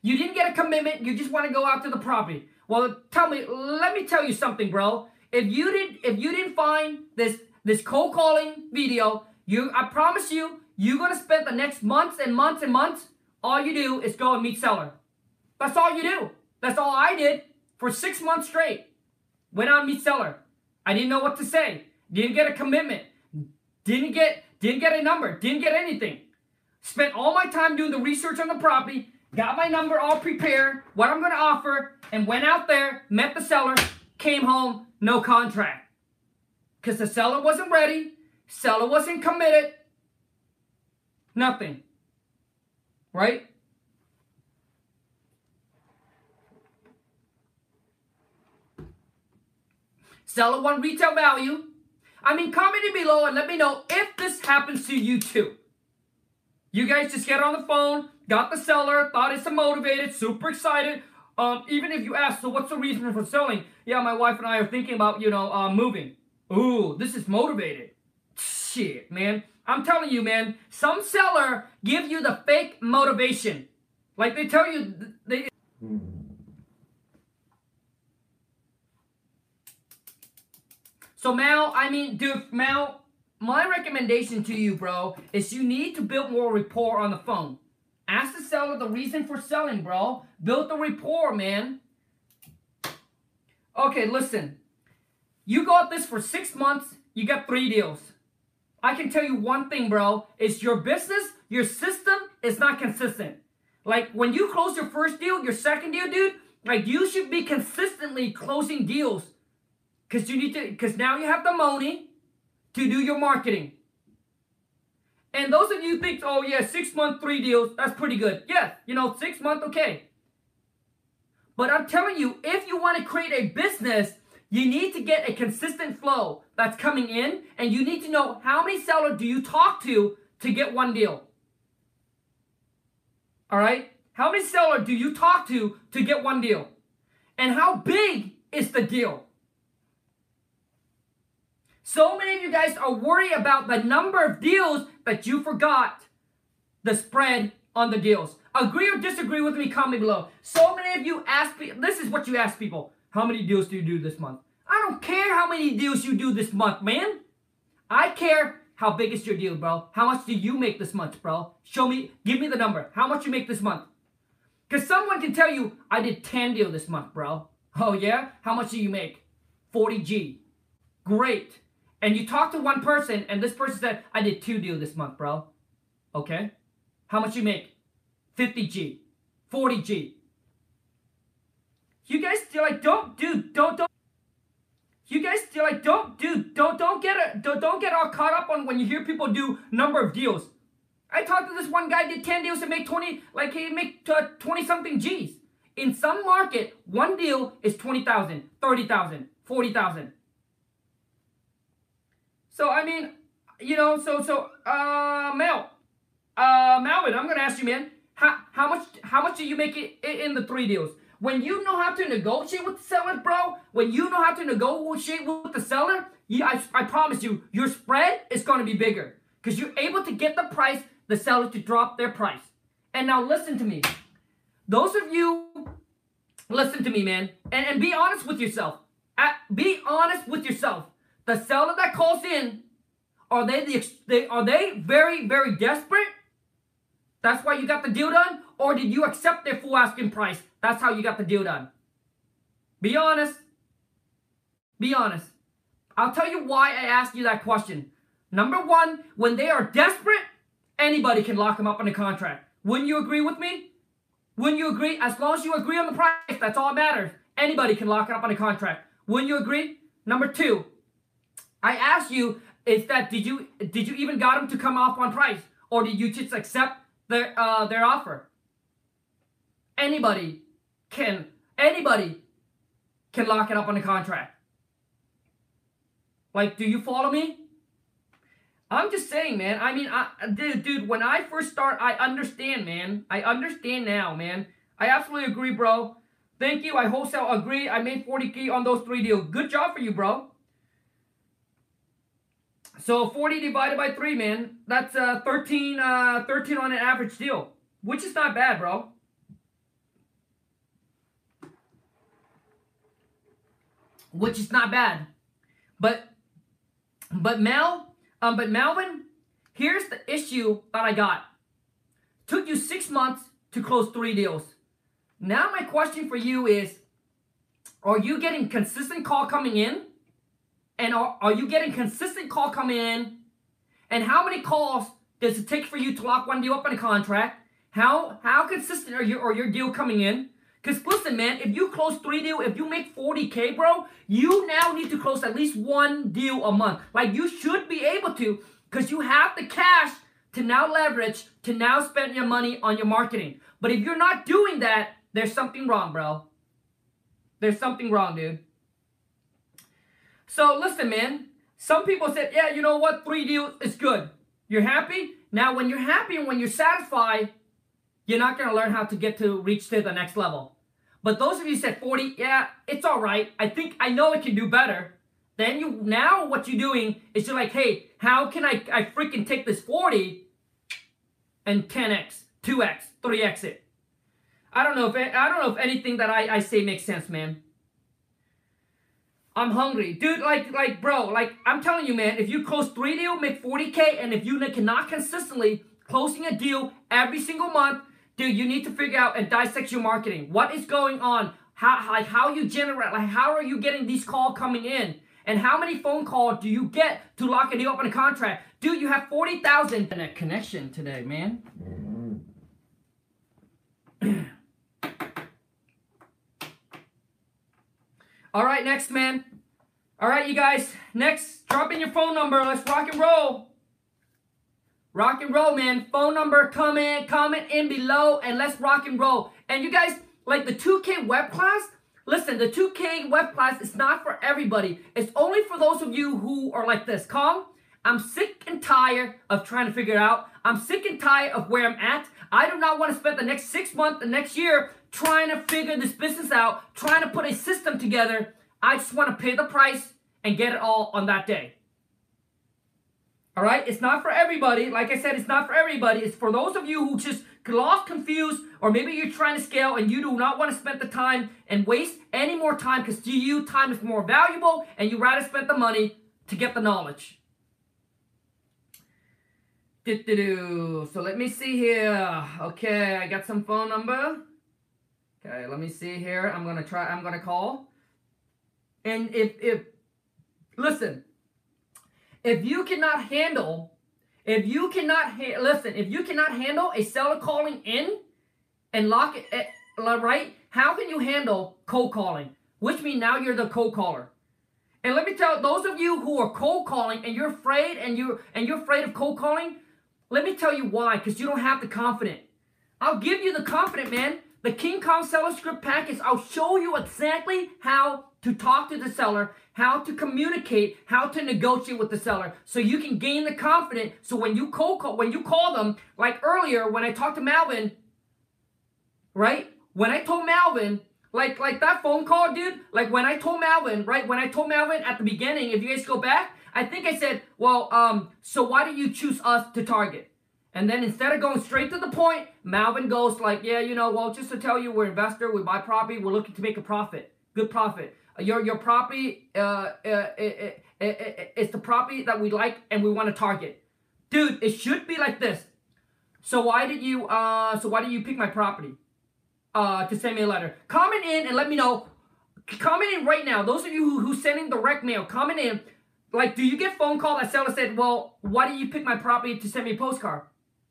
You didn't get a commitment, you just want to go out to the property. Well, tell me, let me tell you something, bro. If you didn't if you didn't find this this cold calling video, you I promise you, you're gonna spend the next months and months and months. All you do is go and meet seller. That's all you do. That's all I did for six months straight. Went out and meet seller. I didn't know what to say. Didn't get a commitment. Didn't get didn't get a number. Didn't get anything. Spent all my time doing the research on the property. Got my number all prepared. What I'm gonna offer, and went out there, met the seller, came home, no contract. Because the seller wasn't ready. Seller wasn't committed. Nothing. Right? Seller one retail value. I mean, comment it below and let me know if this happens to you too. You guys just get on the phone, got the seller, thought it's motivated, super excited. Um, even if you ask, so what's the reason for selling? Yeah, my wife and I are thinking about, you know, uh, moving. Ooh, this is motivated. Shit, man. I'm telling you, man, some seller give you the fake motivation. Like they tell you, they. So Mal, I mean, dude, Mal, my recommendation to you, bro, is you need to build more rapport on the phone. Ask the seller the reason for selling, bro. Build the rapport, man. Okay, listen. You got this for six months, you got three deals. I can tell you one thing, bro. It's your business, your system is not consistent. Like when you close your first deal, your second deal, dude, like you should be consistently closing deals because you need to, because now you have the money to do your marketing. And those of you think, oh yeah, six month, three deals, that's pretty good. Yeah, you know, six month, okay. But I'm telling you, if you want to create a business, you need to get a consistent flow that's coming in, and you need to know how many sellers do you talk to to get one deal. All right? How many sellers do you talk to to get one deal? And how big is the deal? So many of you guys are worried about the number of deals but you forgot the spread on the deals. Agree or disagree with me, comment below. So many of you ask me, this is what you ask people. How many deals do you do this month? I don't care how many deals you do this month, man. I care how big is your deal, bro. How much do you make this month, bro? Show me, give me the number. How much you make this month? Because someone can tell you, I did 10 deal this month, bro. Oh, yeah? How much do you make? 40G. Great and you talk to one person and this person said, I did two deal this month, bro. Okay. How much you make? 50G, 40G. You guys still like, don't, dude, don't, don't. You guys still like, don't, dude, don't, don't get it, don't, don't get all caught up on when you hear people do number of deals. I talked to this one guy did 10 deals and make 20, like he make 20 something G's. In some market, one deal is 20,000, 30,000, 40,000. So I mean, you know, so so uh Mel, uh Melvin, I'm gonna ask you, man, how how much how much do you make it in the three deals? When you know how to negotiate with the seller, bro, when you know how to negotiate with the seller, you, I, I promise you, your spread is gonna be bigger because you're able to get the price, the seller to drop their price. And now listen to me, those of you, listen to me, man, and and be honest with yourself. At, be honest with yourself the seller that calls in, are they the they are they very very desperate? That's why you got the deal done, or did you accept their full asking price? That's how you got the deal done. Be honest. Be honest. I'll tell you why I asked you that question. Number one, when they are desperate, anybody can lock them up on a contract. Wouldn't you agree with me? Wouldn't you agree? As long as you agree on the price, that's all that matters. Anybody can lock it up on a contract. Wouldn't you agree? Number two, I asked you, is that did you did you even got them to come off on price, or did you just accept their uh, their offer? Anybody can anybody can lock it up on the contract. Like, do you follow me? I'm just saying, man. I mean, I, dude, dude, when I first start, I understand, man. I understand now, man. I absolutely agree, bro. Thank you. I wholesale agree. I made 40k on those three deals. Good job for you, bro. So 40 divided by 3, man. That's uh, 13, uh, 13 on an average deal, which is not bad, bro. Which is not bad. But, but Mel, um, but Melvin, here's the issue that I got. Took you six months to close three deals. Now my question for you is, are you getting consistent call coming in? And are, are you getting consistent call coming in? And how many calls does it take for you to lock one deal up in a contract? How how consistent are your or your deal coming in? Because listen, man, if you close three deal, if you make 40k, bro, you now need to close at least one deal a month. Like you should be able to, because you have the cash to now leverage, to now spend your money on your marketing. But if you're not doing that, there's something wrong, bro. There's something wrong, dude. So listen, man. Some people said, yeah, you know what? Three deals is good. You're happy? Now, when you're happy and when you're satisfied, you're not going to learn how to get to reach to the next level. But those of you said 40, yeah, it's all right. I think I know I can do better. Then you now what you're doing is you're like, hey, how can I I freaking take this 40 and 10x, 2x, 3x it? I don't know if I don't know if anything that I, I say makes sense, man. I'm hungry. Dude, like, like, bro, like, I'm telling you, man, if you close three deal, make 40K, and if you cannot consistently closing a deal every single month, dude, you need to figure out and dissect your marketing. What is going on? How, like, how you generate, like, how are you getting these calls coming in? And how many phone calls do you get to lock a deal up in a contract? Dude, you have 40,000 internet connection today, man. All right, next, man. All right, you guys. Next, drop in your phone number. Let's rock and roll. Rock and roll, man. Phone number, comment, comment in below, and let's rock and roll. And you guys, like the 2K web class, listen, the 2K web class is not for everybody. It's only for those of you who are like this. Calm. I'm sick and tired of trying to figure it out. I'm sick and tired of where I'm at. I do not want to spend the next six months, the next year, trying to figure this business out, trying to put a system together. I just want to pay the price and get it all on that day. All right? It's not for everybody. Like I said, it's not for everybody. It's for those of you who just lost, confused, or maybe you're trying to scale and you do not want to spend the time and waste any more time because to you, time is more valuable and you rather spend the money to get the knowledge. So let me see here. Okay, I got some phone number. Okay, let me see here. I'm gonna try. I'm gonna call. And if if listen, if you cannot handle, if you cannot ha- listen, if you cannot handle a seller calling in and lock it, eh, right? How can you handle cold calling? Which means now you're the cold caller. And let me tell those of you who are cold calling and you're afraid and you and you're afraid of cold calling, let me tell you why, because you don't have the confidence. I'll give you the confidence, man. The King Kong Seller Script Package, I'll show you exactly how to talk to the seller, how to communicate, how to negotiate with the seller, so you can gain the confidence. So when you cold call, when you call them, like earlier when I talked to Malvin, right? When I told Malvin, like like that phone call, dude. Like when I told Malvin, right? When I told Malvin at the beginning, if you guys go back, I think I said, well, um, so why did you choose us to target? And then instead of going straight to the point, Malvin goes like, yeah, you know, well, just to tell you, we're investor, we buy property, we're looking to make a profit, good profit. Your your property, uh, it, it, it, it's the property that we like and we want to target. Dude, it should be like this. So why did you, uh, so why did you pick my property? Uh, to send me a letter. Comment in and let me know. Comment in right now. Those of you who, who sending direct mail, comment in. Like, do you get phone call that seller said, well, why did you pick my property to send me a postcard?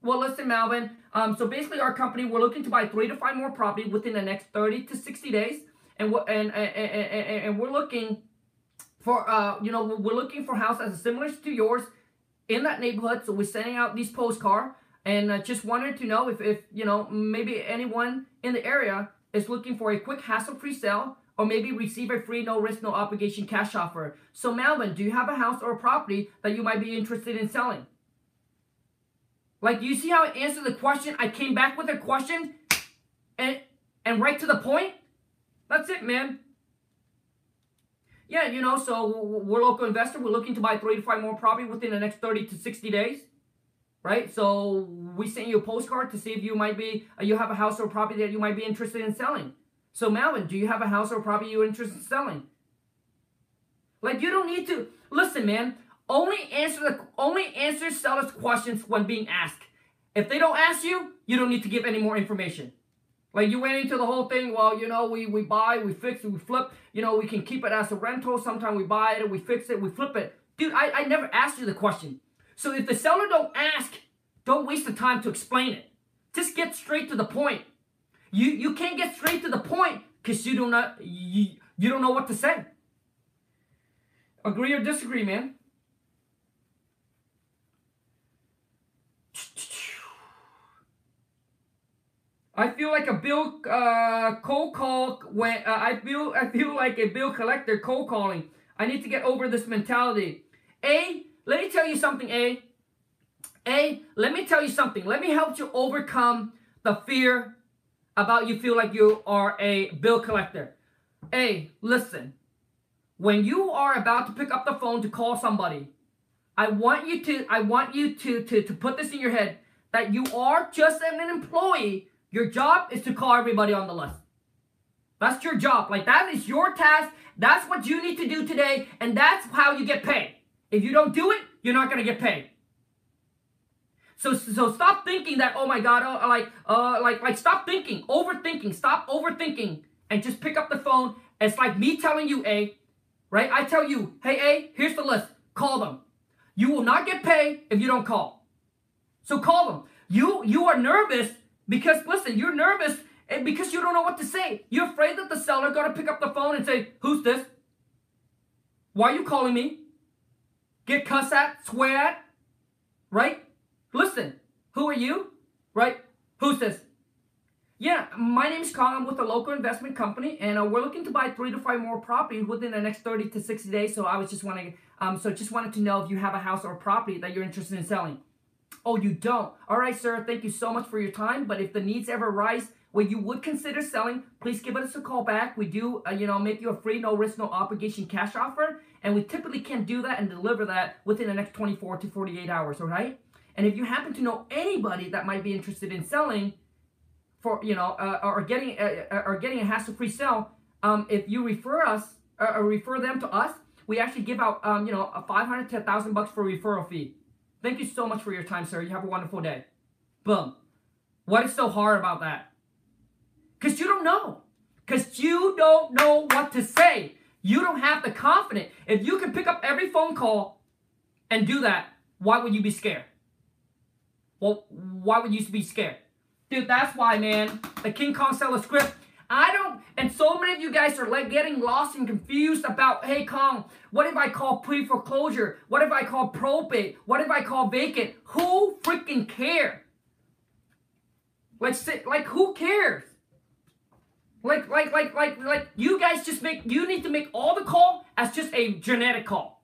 Well, listen, Malvin. Um, so basically, our company we're looking to buy three to five more property within the next thirty to sixty days, and we're and and, and, and we're looking for uh you know we're looking for house as similar to yours in that neighborhood. So we're sending out these postcard, and uh, just wanted to know if if you know maybe anyone in the area is looking for a quick hassle-free sale or maybe receive a free no risk no obligation cash offer. So Malvin, do you have a house or a property that you might be interested in selling? Like, you see how I answered the question? I came back with a question, and and right to the point. It, man. Yeah, you know, so we're local investor. We're looking to buy three to five more property within the next 30 to 60 days. Right? So we sent you a postcard to see if you might be, uh, you have a house or property that you might be interested in selling. So Melvin, do you have a house or property you're interested in selling? Like you don't need to listen, man. Only answer the only answer sellers questions when being asked. If they don't ask you, you don't need to give any more information. Like you went into the whole thing, well, you know, we, we buy, we fix we flip, you know, we can keep it as a rental. Sometimes we buy it, we fix it, we flip it. Dude, I, I never asked you the question. So if the seller don't ask, don't waste the time to explain it. Just get straight to the point. You you can't get straight to the point because you don't you, you don't know what to say. Agree or disagree, man? I feel like a bill uh, cold call when uh, I feel I feel like a bill collector cold calling. I need to get over this mentality. A, let me tell you something. A, A, let me tell you something. Let me help you overcome the fear about you feel like you are a bill collector. A, listen. When you are about to pick up the phone to call somebody, I want you to I want you to to to put this in your head that you are just an employee your job is to call everybody on the list. That's your job. Like that is your task. That's what you need to do today, and that's how you get paid. If you don't do it, you're not gonna get paid. So so stop thinking that oh my god, oh, like uh like like stop thinking, overthinking, stop overthinking, and just pick up the phone. It's like me telling you, A, right? I tell you, hey A, here's the list. Call them. You will not get paid if you don't call. So call them. You you are nervous because listen, you're nervous and because you don't know what to say. You're afraid that the seller gonna pick up the phone and say, "Who's this? Why are you calling me?" Get cussed at, swear at, right? Listen, who are you? Right? Who's this? Yeah, my name's Kong. I'm with a local investment company, and uh, we're looking to buy three to five more properties within the next 30 to 60 days. So I was just wanting, um, so just wanted to know if you have a house or property that you're interested in selling. Oh, you don't? All right, sir. Thank you so much for your time. But if the needs ever arise where you would consider selling, please give us a call back. We do, uh, you know, make you a free, no risk, no obligation cash offer. And we typically can do that and deliver that within the next 24 to 48 hours, all right? And if you happen to know anybody that might be interested in selling for, you know, uh, or getting uh, uh or getting a hassle-free sale, um, if you refer us uh, or refer them to us, we actually give out, um, you know, a 500 to 1,000 bucks for referral fee. Thank you so much for your time, sir. You have a wonderful day. Boom. What is so hard about that? Because you don't know. Because you don't know what to say. You don't have the confidence. If you can pick up every phone call and do that, why would you be scared? Well, why would you be scared? Dude, that's why, man. The King Kong seller script I don't, and so many of you guys are like getting lost and confused about, hey, Kong, what if I call pre foreclosure? What if I call probate? What if I call vacant? Who freaking care? Like, like who cares? Like, like, like, like, like, you guys just make, you need to make all the call as just a genetic call.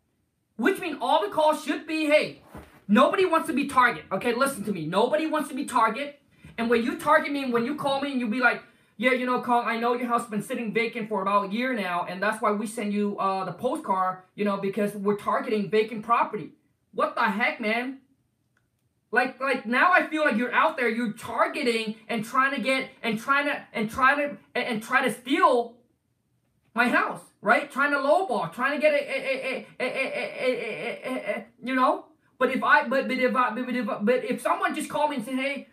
Which means all the calls should be, hey, nobody wants to be target. Okay, listen to me. Nobody wants to be target. And when you target me, and when you call me and you be like, yeah, you know, Kong, I know your house has been sitting vacant for about a year now, and that's why we send you uh, the postcard, you know, because we're targeting vacant property. What the heck, man? Like, like now I feel like you're out there, you're targeting and trying to get and trying to and trying to and, and try to steal my house, right? Trying to lowball, trying to get a, you know. But if I, but but if I, but if but if someone just called me and said, hey.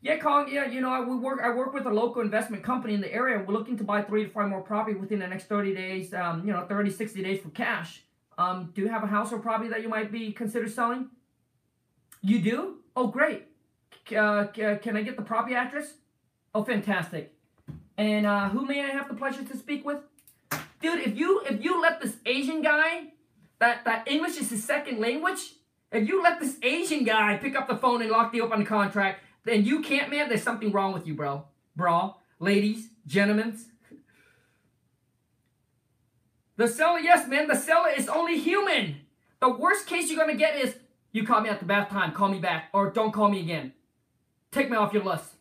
Yeah, Kong. Yeah, you know, I work. I work with a local investment company in the area. We're looking to buy three to five more property within the next 30 days. Um, you know, 30, 60 days for cash. Um, do you have a house or property that you might be consider selling? You do? Oh, great. Uh, can I get the property address? Oh, fantastic. And uh, who may I have the pleasure to speak with? Dude, if you if you let this Asian guy, that that English is his second language, if you let this Asian guy pick up the phone and lock you up on the contract, then you can't, man, there's something wrong with you, bro. Bro, ladies, gentlemen. The seller, yes, man, the seller is only human. The worst case you're to get is you call me at the bath time, call me back, or don't call me again. Take me off your list.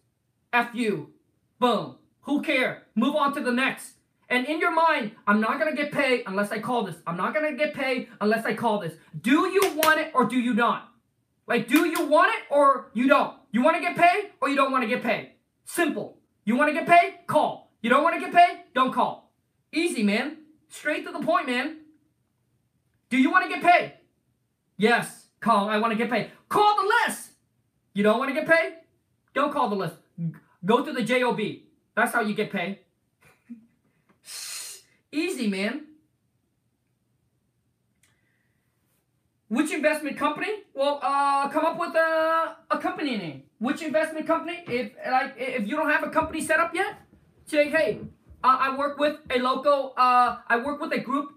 F you. Boom. Who care? Move on to the next. And in your mind, I'm not gonna get paid unless I call this. I'm not gonna get paid unless I call this. Do you want it or do you not? Like, do you want it or you don't? You wanna get paid or you don't wanna get paid? Simple. You wanna get paid? Call. You don't wanna get paid? Don't call. Easy, man. Straight to the point, man. Do you wanna get paid? Yes. Call. I wanna get paid. Call the list. You don't wanna get paid? Don't call the list. Go to the JOB. That's how you get paid. Easy, man. Which investment company? Well, uh, come up with a, a company name. Which investment company? If like if you don't have a company set up yet, say, hey, uh, I work with a local. Uh, I work with a group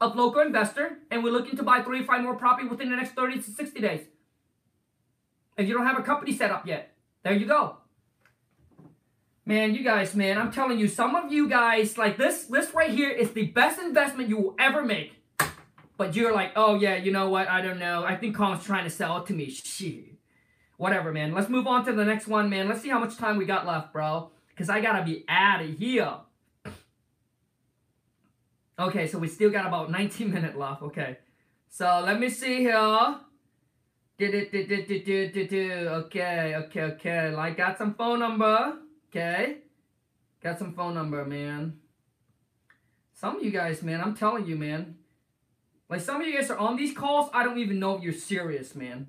of local investor, and we're looking to buy three to five more property within the next thirty to sixty days. If you don't have a company set up yet, there you go. Man, you guys, man, I'm telling you, some of you guys, like this, this right here is the best investment you will ever make. But you're like, oh yeah, you know what? I don't know. I think Kong's trying to sell it to me. Shit. Whatever, man. Let's move on to the next one, man. Let's see how much time we got left, bro. Because I gotta be out of here. Okay, so we still got about 19 minutes left. Okay. So let me see here. Okay, okay, okay. I got some phone number. Okay. Got some phone number, man. Some of you guys, man, I'm telling you, man. Like some of you guys are on these calls, I don't even know if you're serious, man.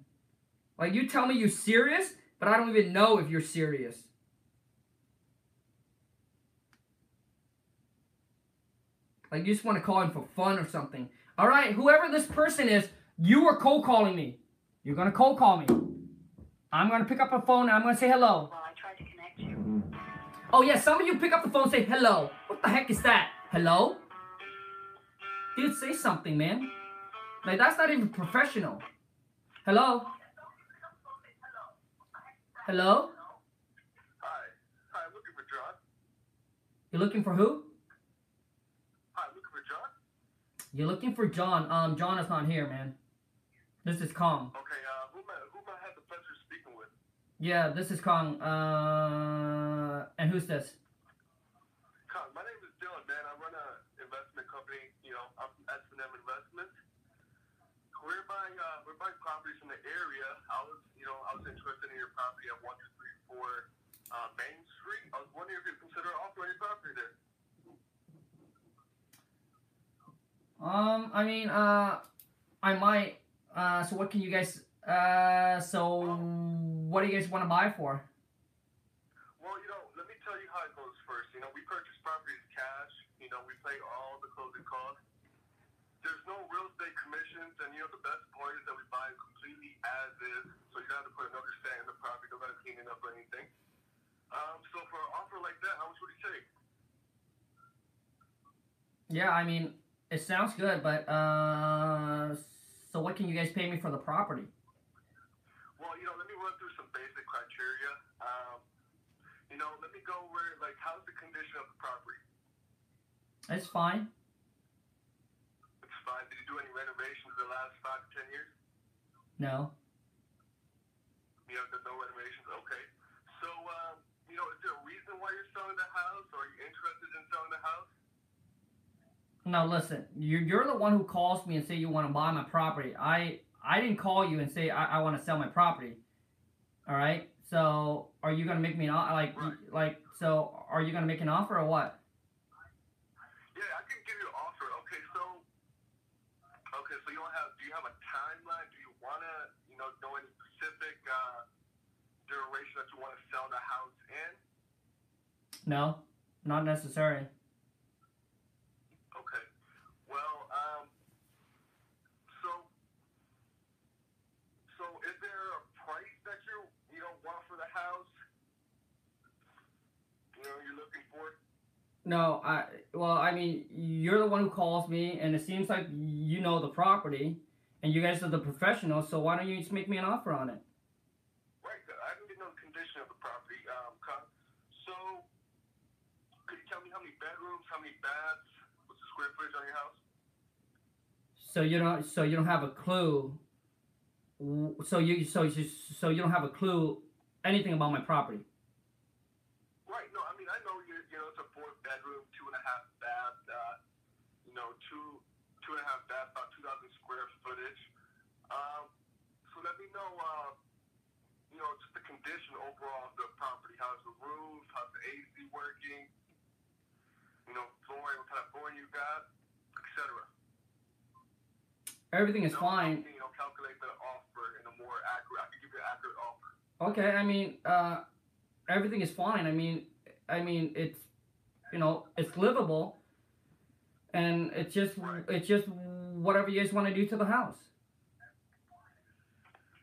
Like you tell me you're serious, but I don't even know if you're serious. Like you just want to call in for fun or something. All right, whoever this person is, you are cold calling me. You're gonna cold call me. I'm gonna pick up a phone and I'm gonna say hello. Well, I tried to connect you. Mm-hmm. Oh yeah, some of you pick up the phone and say hello. What the heck is that? Hello? Dude, say something, man. Like that's not even professional. Hello? Hello? Hi. Hi, I'm looking for John. You're looking for who? Hi, I'm looking for John. You're looking for John. Um, John is not here, man. This is Kong. Okay, uh, who am I, who am I have the pleasure of speaking with? Yeah, this is Kong. Uh, and who's this? Con, my name is Dylan, man. I run a investment company. You know, I'm S&M Investments. We're buying, uh, we're buying properties in the area. I was, you know, I was interested in your property at one two three four uh, Main Street. I was wondering if you consider offering any property there. Um, I mean, uh, I might. Uh, so what can you guys? Uh, so what do you guys want to buy for? Well, you know, let me tell you how it goes first. You know, we purchase properties cash. You know, we pay all the closing costs. There's no real estate commissions, and you know, the best part is that we buy it completely as is, so you don't have to put another cent in the property, don't have to clean it up or anything. Um, so for an offer like that, how much would you take? Yeah, I mean, it sounds good, but uh, so what can you guys pay me for the property? Well, you know, let me run through some basic criteria. Um, you know, let me go over like how's the condition of the property? It's fine. It's fine. Did you do any renovations in the last five to ten years? No. You have no renovations. Okay. So, um, you know, is there a reason why you're selling the house, or are you interested in selling the house? Now listen, you're you're the one who calls me and say you want to buy my property. I I didn't call you and say I, I want to sell my property. All right. So are you gonna make me an offer? Like Right. like so are you gonna make an offer or what? Yeah, I can give you an offer. Okay, so, okay, so you don't have? Do you have a timeline? Do you wanna, you know, any specific uh, duration that you want to sell the house in? No, not necessary. Okay. Well, um, so, so is there a price that you, you know, want for the house? You know, you're looking for? No, I well, I mean, you're the one who calls me, and it seems like you know the property, and you guys are the professionals, so why don't you just make me an offer on it? Right. I know the condition of the property. Um, so, could you tell me how many bedrooms, how many baths, what's the square footage on your house? So you don't. So you don't have a clue. So you. So you. So you don't have a clue anything about my property. Right. No. I mean, I know you. You know, it's a four bedroom, two and a half bath. Uh, you know, two two and a half bath, about two thousand square footage. Um, so let me know, uh, you know, just the condition overall of the property. How's the roof? How's the AC working? You know, flooring, what kind of flooring you got, etc. Everything is You know, fine. You know, calculate the offer in a more accurate. I can give you an accurate offer. Okay, I mean, uh, everything is fine. I mean, I mean, it's, you know, it's livable, and it's just, it's just whatever you guys want to do to the house.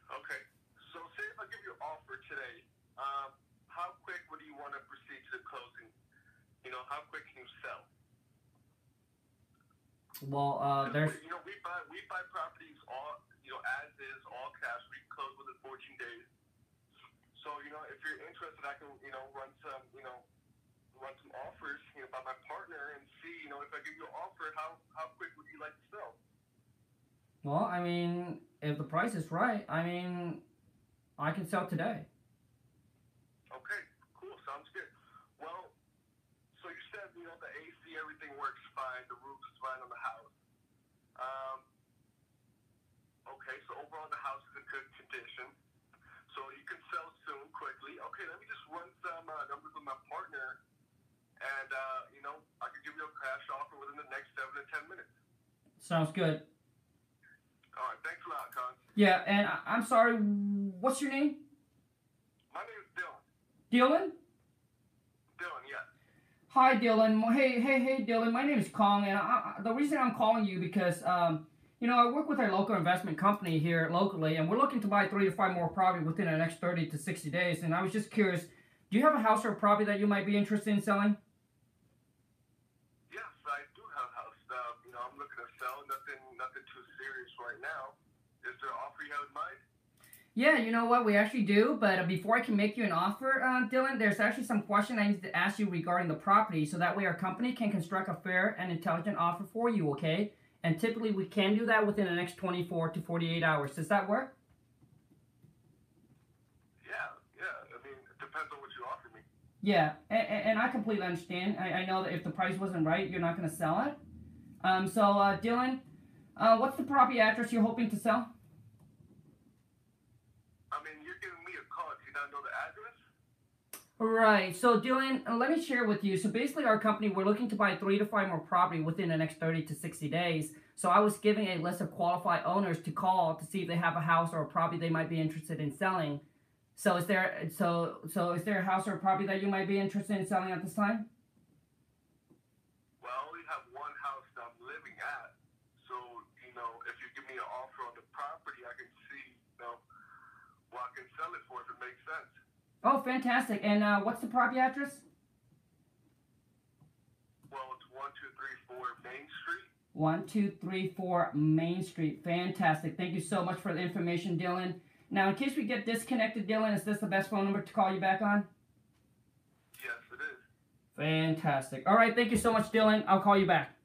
Okay. So say if I give you an offer today, um, how quick would you want to proceed to the closing? You know, how quick can you sell? Well, uh, there's, You know, we buy we buy properties all you know as is, all cash. We close within 14 days. So you know, if you're interested, I can you know run some you know run some offers you know by my partner and see you know if I give you an offer, how how quick would you like to sell? well, I mean, if the price is right, I mean, I can sell today. Okay, cool. Sounds good. Well, so you said, you know, the AC, everything works fine. The roof is fine on the house. Um, okay, so overall the house is in good condition. So you can sell soon, quickly. Okay, let me just run some uh, numbers with my partner. And, uh, you know, I can give you a cash offer within the next seven to ten minutes. Sounds good. All right, thanks a lot, Con. Yeah, and I, I'm sorry. What's your name? My name is Dylan. Dylan. Dylan, yeah. Hi, Dylan. Hey, hey, hey, Dylan. My name is Kong, and I, the reason I'm calling you because, um, you know, I work with a local investment company here locally, and we're looking to buy three to five more property within the next 30 to 60 days. And I was just curious, do you have a house or a property that you might be interested in selling? Yes, I do have house stuff. You know, I'm looking to sell. Nothing, nothing too serious right now. Is there an offer you have in mind? Yeah, you know what? We actually do, but before I can make you an offer, uh, Dylan, there's actually some question I need to ask you regarding the property, so that way our company can construct a fair and intelligent offer for you. Okay? And typically, we can do that within the next 24 to 48 hours. Does that work? Yeah, yeah. I mean, it depends on what you offer me. Yeah, and, and I completely understand. I, I know that if the price wasn't right, you're not going to sell it. Um, so, uh, Dylan, uh, what's the property address you're hoping to sell? I mean, you're giving me a call. Do you not know the address? Right. So, Dylan, uh, let me share with you. So, basically, our company, we're looking to buy three to five more property within the next 30 to 60 days. So, I was giving a list of qualified owners to call to see if they have a house or a property they might be interested in selling. So, is there so so is there a house or a property that you might be interested in selling at this time? Well, I only have one house that I'm living at. So, you know, if you give me an offer on the property, I can see, you know, what I can sell it for if it makes sense. Oh, fantastic. And uh, what's the property address? Well, it's 1234 Main Street. One, two, three, four, Main Street. Fantastic. Thank you so much for the information, Dylan. Now, in case we get disconnected, Dylan, is this the best phone number to call you back on? Yes, it is. Fantastic. All right, thank you so much, Dylan. I'll call you back.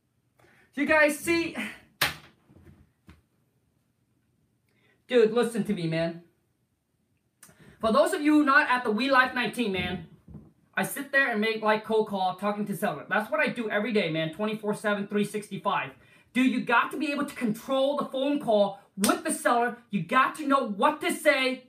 So, you guys see. Dude, listen to me, man. For those of you not at the We Life 19, man, I sit there and make like cold call talking to seller. That's what I do every day, man, 24 7, 365. Dude, you got to be able to control the phone call with the seller. You got to know what to say.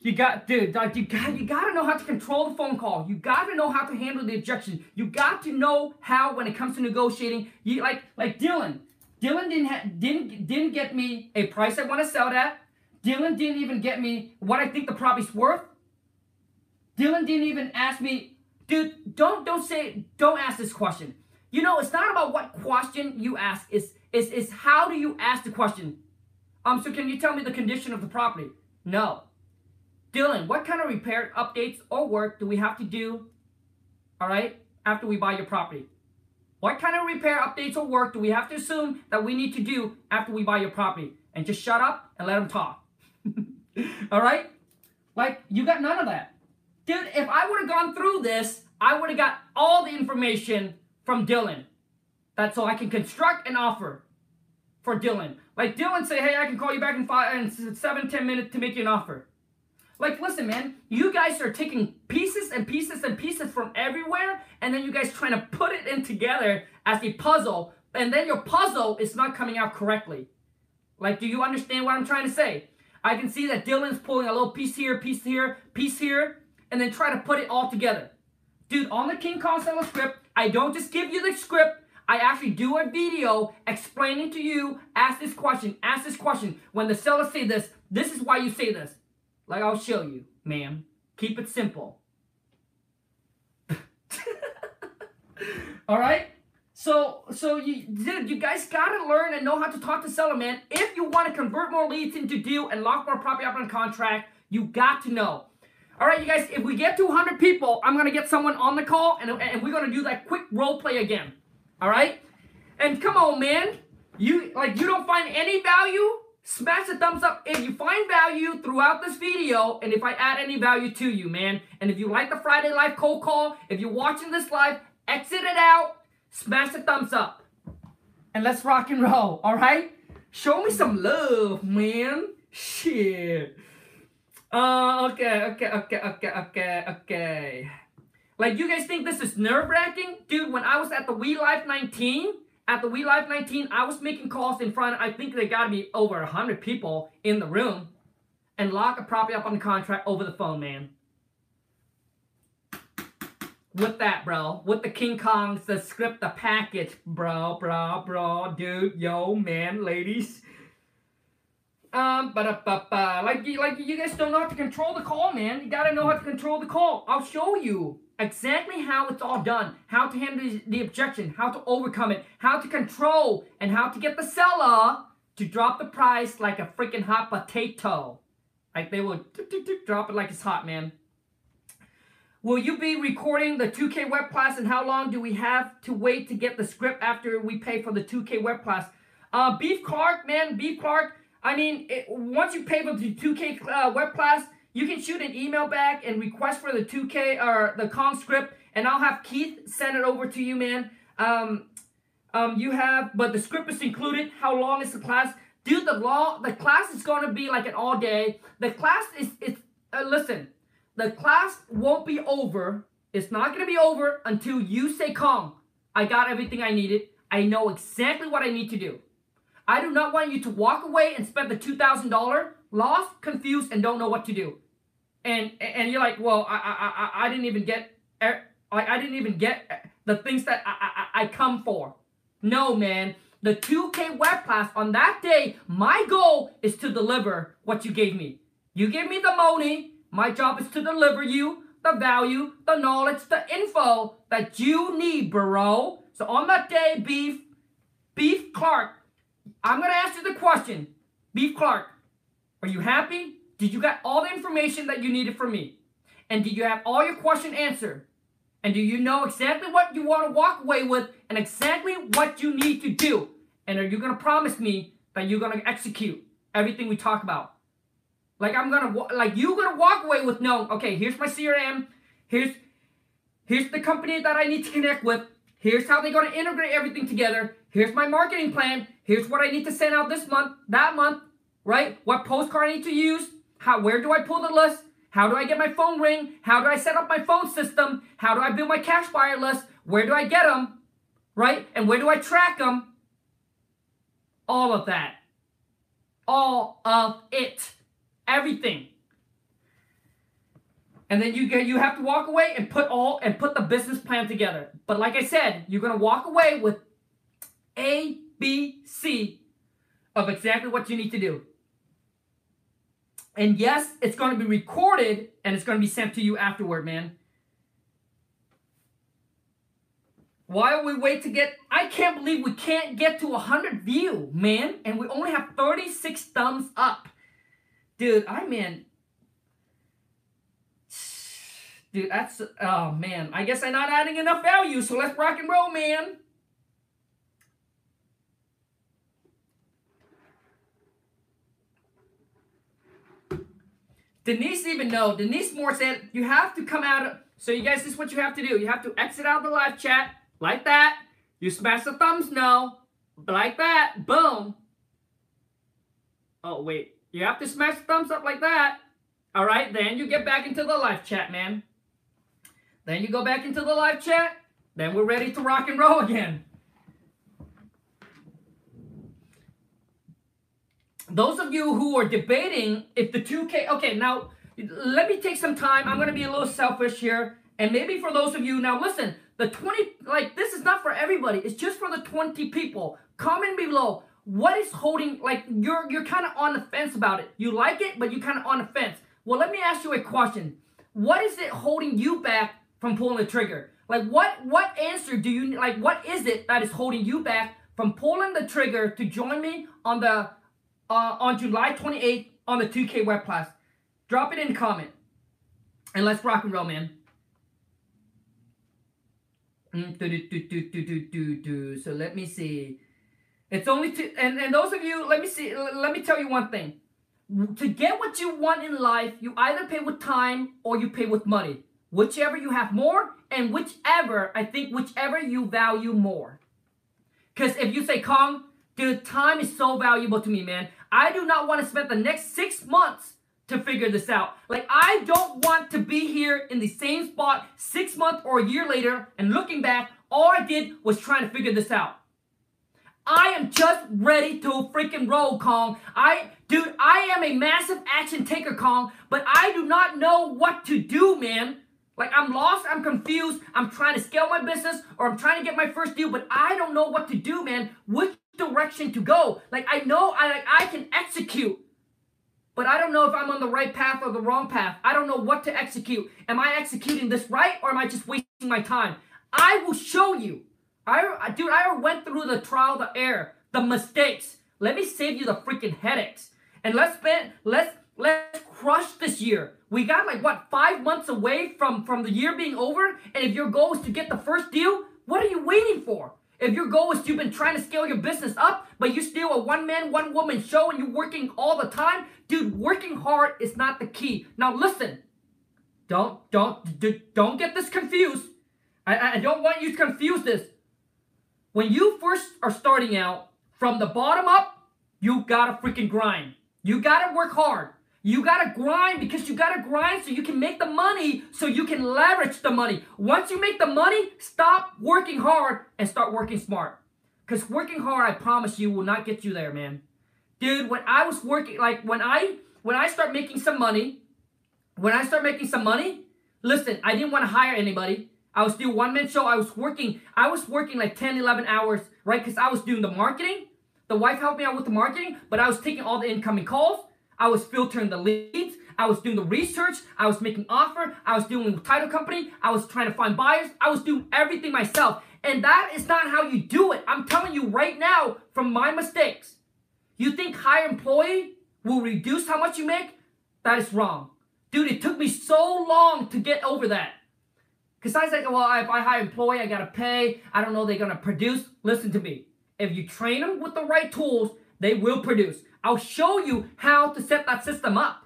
You got, dude, like you got, you got to know how to control the phone call. You got to know how to handle the objection. You got to know how, when it comes to negotiating, you like, like Dylan. Dylan didn't ha- didn't didn't get me a price I want to sell at. Dylan didn't even get me what I think the property's worth. Dylan didn't even ask me, dude. Don't don't say don't ask this question. You know, it's not about what question you ask. It's it's, it's how do you ask the question. Um, so can you tell me the condition of the property? No. Dylan, what kind of repair updates or work do we have to do? All right, after we buy your property. What kind of repair updates or work do we have to assume that we need to do after we buy your property? And just shut up and let them talk. All right? Like, you got none of that. Dude, if I would have gone through this, I would have got all the information from Dylan. That's so I can construct an offer for Dylan. Like Dylan say, hey, I can call you back in five in seven, ten minutes to make you an offer. Like, listen, man, you guys are taking pieces and pieces and pieces from everywhere, and then you guys trying to put it in together as a puzzle, and then your puzzle is not coming out correctly. Like, do you understand what I'm trying to say? I can see that Dylan's pulling a little piece here, piece here, piece here, and then try to put it all together. Dude, on the King Kong Seller script, I don't just give you the script, I actually do a video explaining to you, ask this question, ask this question. When the seller say this, this is why you say this. Like I'll show you, ma'am. Keep it simple. All right? So, so you, you guys gotta learn and know how to talk to seller, man. If you want to convert more leads into deal and lock more property up on contract, you got to know. All right, you guys, if we get to 100 people, I'm gonna get someone on the call and, and we're gonna do that quick role play again. All right? And come on, man. You like you don't find any value? Smash the thumbs up if you find value throughout this video and if I add any value to you, man. And if you like the Friday Live cold call, if you're watching this live, exit it out, smash the thumbs up. And let's rock and roll, all right? Show me some love, man. Shit. Uh, okay, okay, okay, okay, okay, okay. Like, you guys think this is nerve wracking? Dude, when I was at the We Life 19, at the We Life 19, I was making calls in front, I think there gotta be over 100 people in the room and lock a property up on the contract over the phone, man. With that, bro. With the King Kongs, the script, the package, bro, bro, bro, dude, yo, man, ladies. Um, but uh, like you, like you guys don't know how to control the call, man. You gotta know how to control the call. I'll show you exactly how it's all done, how to handle the objection, how to overcome it, how to control, and how to get the seller to drop the price like a freaking hot potato. Like they will drop it like it's hot, man. Will you be recording the 2K web class and how long do we have to wait to get the script after we pay for the 2K web class? Uh, Beef Clark, man, Beef Clark. I mean, it, once you pay for the 2K uh, web class, you can shoot an email back and request for the 2K or the Kong script, and I'll have Keith send it over to you, man. Um, um, you have, but the script is included. How long is the class? Dude, the law, the class is going to be like an all day. The class is, it's, uh, listen, the class won't be over. It's not going to be over until you say, Kong, I got everything I needed. I know exactly what I need to do. I do not want you to walk away and spend the $2,000 lost, confused, and don't know what to do and and you're like, well, I I I, I didn't even get I, I didn't even get the things that I, I I come for. No, man. The 2K web class on that day, my goal is to deliver what you gave me. You gave me the money. My job is to deliver you the value, the knowledge, the info that you need, bro. So on that day, Beef, Beef Clark, I'm to ask you the question. Beef Clark, are you happy? Did you get all the information that you needed from me? And did you have all your question answered? And do you know exactly what you want to walk away with and exactly what you need to do? And are you to promise me that you're to execute everything we talk about? Like I'm to like you're to walk away with no, okay, here's my CRM. Here's here's the company that I need to connect with. Here's how they're to integrate everything together. Here's my marketing plan. Here's what I need to send out this month, that month, right? What postcard I need to use. How, where do I pull the list? How do I get my phone ring? How do I set up my phone system? How do I build my cash buyer list? Where do I get them? Right? And where do I track them? All of that. All of it. Everything. And then you get you have to walk away and put all and put the business plan together. But like I said, you're gonna walk away with A, B, C of exactly what you need to do. And yes, it's going to be recorded and it's going to be sent to you afterward, man. While we wait to get, I can't believe we can't get to 100 view, man. And we only have 36 thumbs up. Dude, I mean, dude, that's, oh man. I guess I'm not adding enough value, so let's rock and roll, man. Denise even know. Denise Moore said you have to come out. Of, so you guys, this is what you have to do. You have to exit out the live chat like that. You smash the thumbs no, like that. Boom. Oh wait, you have to smash the thumbs up like that. All right, then you get back into the live chat, man. Then you go back into the live chat. Then we're ready to rock and roll again. Those of you who are debating if the 2K, okay, now let me take some time. I'm going to be a little selfish here. And maybe for those of you, now listen, the 20, like this is not for everybody. It's just for the 20 people. Comment below. What is holding, like you're, you're kind of on the fence about it. You like it, but you kind of on the fence. Well, let me ask you a question. What is it holding you back from pulling the trigger? Like what, what answer do you, like what is it that is holding you back from pulling the trigger to join me on the, uh, on July 28th on the 2K web class? Drop it in the comment. And let's rock and roll, man. Mm, so let me see. It's only two, and, and those of you, let me see, let me tell you one thing. To get what you want in life, you either pay with time or you pay with money. Whichever you have more, and whichever, I think, whichever you value more. Because if you say, Kong, dude, time is so valuable to me, man. I do not want to spend the next six months to figure this out. Like, I don't want to be here in the same spot six months or a year later and looking back, all I did was trying to figure this out. I am just ready to freaking roll, Kong. I, dude, I am a massive action taker, Kong, but I do not know what to do, man. Like, I'm lost, I'm confused, I'm trying to scale my business, or I'm trying to get my first deal, but I don't know what to do, man. Which direction to go? Like, I know I, like, I can execute, but I don't know if I'm on the right path or the wrong path. I don't know what to execute. Am I executing this right or am I just wasting my time? I will show you. I, dude, I went through the trial, the error, the mistakes. Let me save you the freaking headaches. And let's spend, let's let's crush this year. We got like what five months away from from the year being over. And if your goal is to get the first deal, what are you waiting for? If your goal is you've been trying to scale your business up, but you're still a one man, one woman show and you're working all the time, dude, working hard is not the key. Now listen, don't don't don't get this confused. I, I don't want you to confuse this. When you first are starting out from the bottom up, you gotta freaking grind. You gotta work hard. You gotta grind because you gotta grind so you can make the money so you can leverage the money. Once you make the money, stop working hard and start working smart. Because working hard, I promise you, will not get you there, man. Dude, when I was working, like when I when I start making some money, when I start making some money, listen, I didn't want to hire anybody. I was doing one man show. I was working, I was working like 10, 11 hours, right? Because I was doing the marketing. The wife helped me out with the marketing, but I was taking all the incoming calls. I was filtering the leads. I was doing the research. I was making offer. I was doing the title company. I was trying to find buyers. I was doing everything myself. And that is not how you do it. I'm telling you right now from my mistakes. You think higher employee will reduce how much you make? That is wrong. Dude, it took me so long to get over that. Because I was like, well, if I hire employee, I got to pay. I don't know they're going to produce. Listen to me. If you train them with the right tools, they will produce. I'll show you how to set that system up.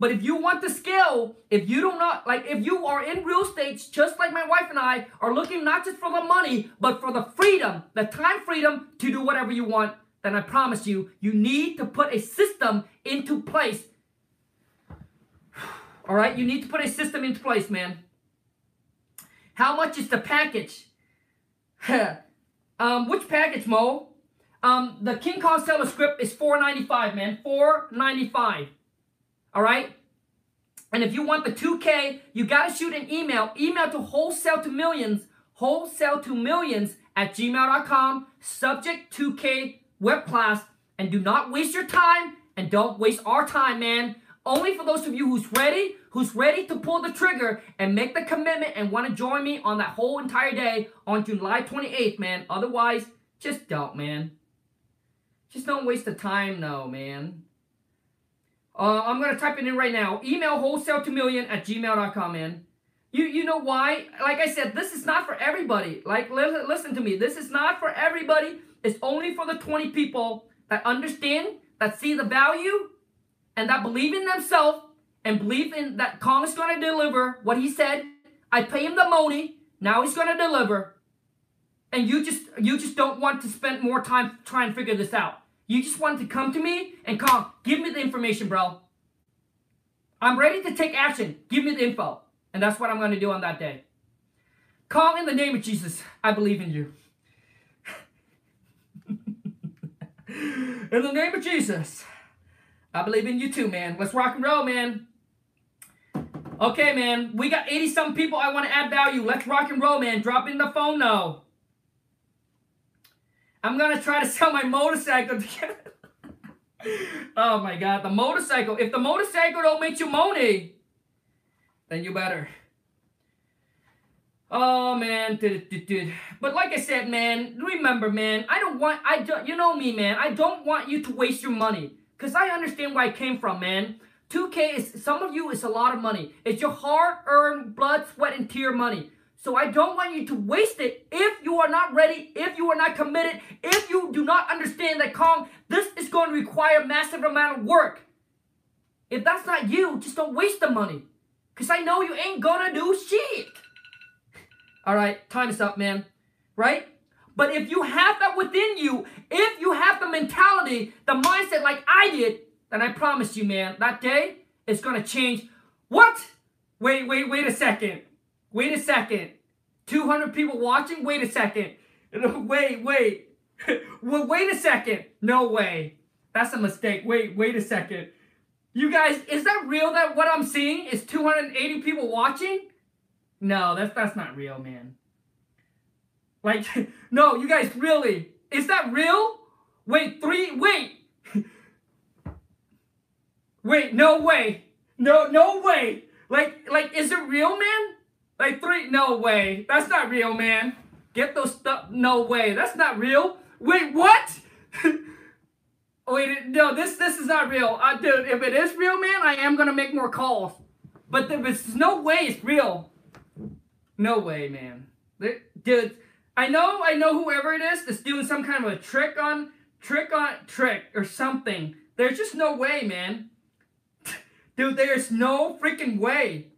But if you want to scale, if you do not, like if you are in real estate, just like my wife and I, are looking not just for the money, but for the freedom, the time freedom to do whatever you want, then I promise you, you need to put a system into place. All right, you need to put a system into place, man. How much is the package? um, which package, Mo? Um, the King Kong seller script is $4.95, man. $4.95. All right? And if you want the 2K, you got to shoot an email. Email to wholesale to millions, wholesale to millions at gmail.com, subject 2K web class. And do not waste your time and don't waste our time, man. Only for those of you who's ready, who's ready to pull the trigger and make the commitment and want to join me on that whole entire day on July 28th, man. Otherwise, just don't, man. Just don't waste the time no, man. Uh, I'm going to type it in right now. Email wholesale to million at gmail.com, man. You, you know why? Like I said, this is not for everybody. Like, listen, listen to me. This is not for everybody. It's only for the 20 people that understand, that see the value, and that believe in themselves, and believe in that Kong is going to deliver what he said. I pay him the money. Now he's going to deliver and you just you just don't want to spend more time trying to figure this out. You just want to come to me and call, give me the information, bro. I'm ready to take action. Give me the info. And that's what I'm going to do on that day. Call in the name of Jesus. I believe in you. in the name of Jesus. I believe in you too, man. Let's rock and roll, man. Okay, man. We got 80 some people I want to add value. Let's rock and roll, man. Drop in the phone now. I'm going to try to sell my motorcycle oh my god, the motorcycle. If the motorcycle don't make you money, then you better. Oh man, but like I said, man, remember, man, I don't want, I don't, you know me, man, I don't want you to waste your money, cause I understand where I came from, man. 2K is, some of you, is a lot of money. It's your hard-earned blood, sweat, and tear money. So I don't want you to waste it if you are not ready, if you are not committed, if you do not understand that Kong, this is going to require massive amount of work. If that's not you, just don't waste the money. Because I know you ain't gonna do shit. All right, time is up, man. Right? But if you have that within you, if you have the mentality, the mindset like I did, then I promise you, man, that day is gonna change. What? Wait, wait, wait a second. Wait a second. 200 people watching? Wait a second. Wait, wait. well, wait a second. No way. That's a mistake. Wait, wait a second. You guys, is that real that what I'm seeing is 280 people watching? No, that's that's not real, man. Like, no, you guys, really? Is that real? Wait, three, wait. Wait, no way. No, no way. Like, like, is it real, man? Like three, no way. That's not real, man. Get those stuff, no way. That's not real. Wait, what? Wait, no, this this is not real. Uh, dude, if it is real, man, I am gonna make more calls. But there's no way it's real. No way, man. Dude, I know, I know whoever it is that's doing some kind of a trick on, trick on, trick or something. There's just no way, man. Dude, there's no freaking way.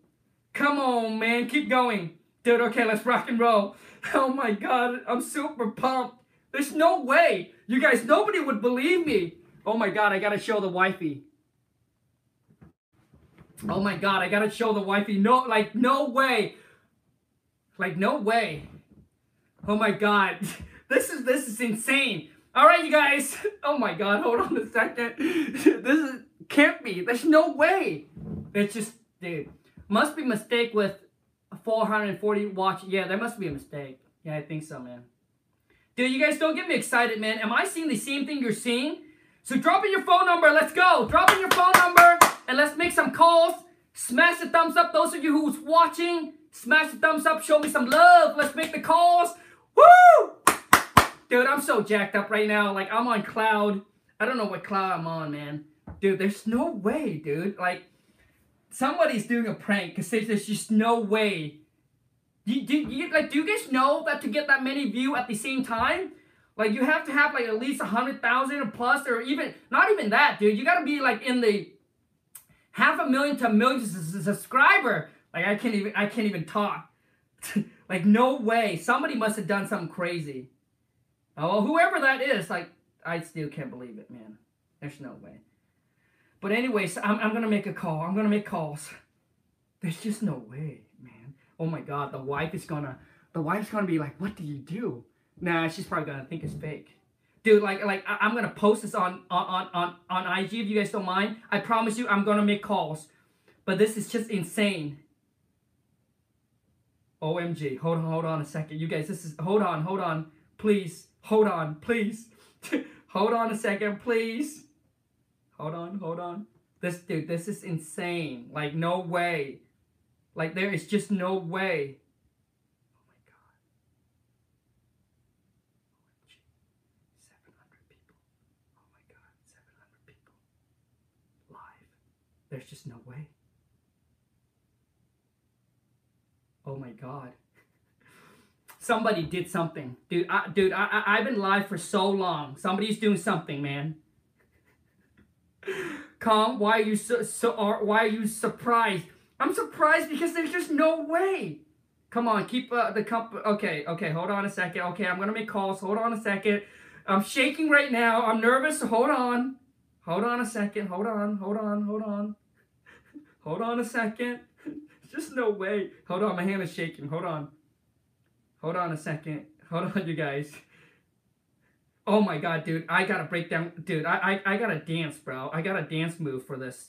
Come on, man. Keep going. Dude, okay, let's rock and roll. Oh my god, I'm super pumped. There's no way. You guys, nobody would believe me. Oh my god, I gotta show the wifey. Oh my god, I gotta show the wifey. No, like, no way. Like, no way. Oh my god. This is, this is insane. All right, you guys. Oh my god, hold on a second. This is, can't be. There's no way. It's just, dude. Must be mistake with 440 watch. Yeah, there must be a mistake. Yeah, I think so, man. Dude, you guys don't get me excited, man. Am I seeing the same thing you're seeing? So drop in your phone number. Let's go. Drop in your phone number and let's make some calls. Smash the thumbs up. Those of you who's watching, smash the thumbs up. Show me some love. Let's make the calls. Woo! Dude, I'm so jacked up right now. Like, I'm on cloud. I don't know what cloud I'm on, man. Dude, there's no way, dude. Like, somebody's doing a prank because there's just no way. Do, you, like, do you guys know that to get that many view at the same time, like you have to have like at least a hundred thousand plus, or even not even that, dude. You gotta be like in the half a million to a million subscriber. Like I can't even I can't even talk. like no way. Somebody must have done something crazy. Oh, whoever that is, like I still can't believe it, man. There's no way. But anyways, I'm, I'm gonna make a call. I'm gonna make calls. There's just no way, man. Oh my god, the wife is gonna the wife's gonna be like, what do you do? Nah, she's probably gonna think it's fake. Dude, like like I, am gonna post this on on on on IG if you guys don't mind. I promise you I'm gonna make calls. But this is just insane. OMG. Hold on, hold on a second. You guys, this is hold on, hold on. Please. Hold on, please. hold on a second, please. Hold on, hold on. This dude, this is insane. Like, no way. Like, there is just no way. Oh my god. OMG. 700 people. Oh my god, 700 people. Live. There's just no way. Oh my god. Somebody did something. Dude, I, dude, I, I, I've been live for so long. Somebody's doing something, man. Kong, why are you so, so why are you surprised? I'm surprised because there's just no way. Come on, keep uh, the comp. Okay, okay, hold on a second. Okay, I'm gonna make calls. Hold on a second. I'm shaking right now. I'm nervous. Hold on. Hold on a second. Hold on. Hold on. Hold on. Hold on a second. Just no way. Hold on, my hand is shaking. Hold on. Hold on a second. Hold on, you guys. Oh my god, dude. I gotta break down. Dude, I, I, I gotta dance, bro. I got a dance move for this.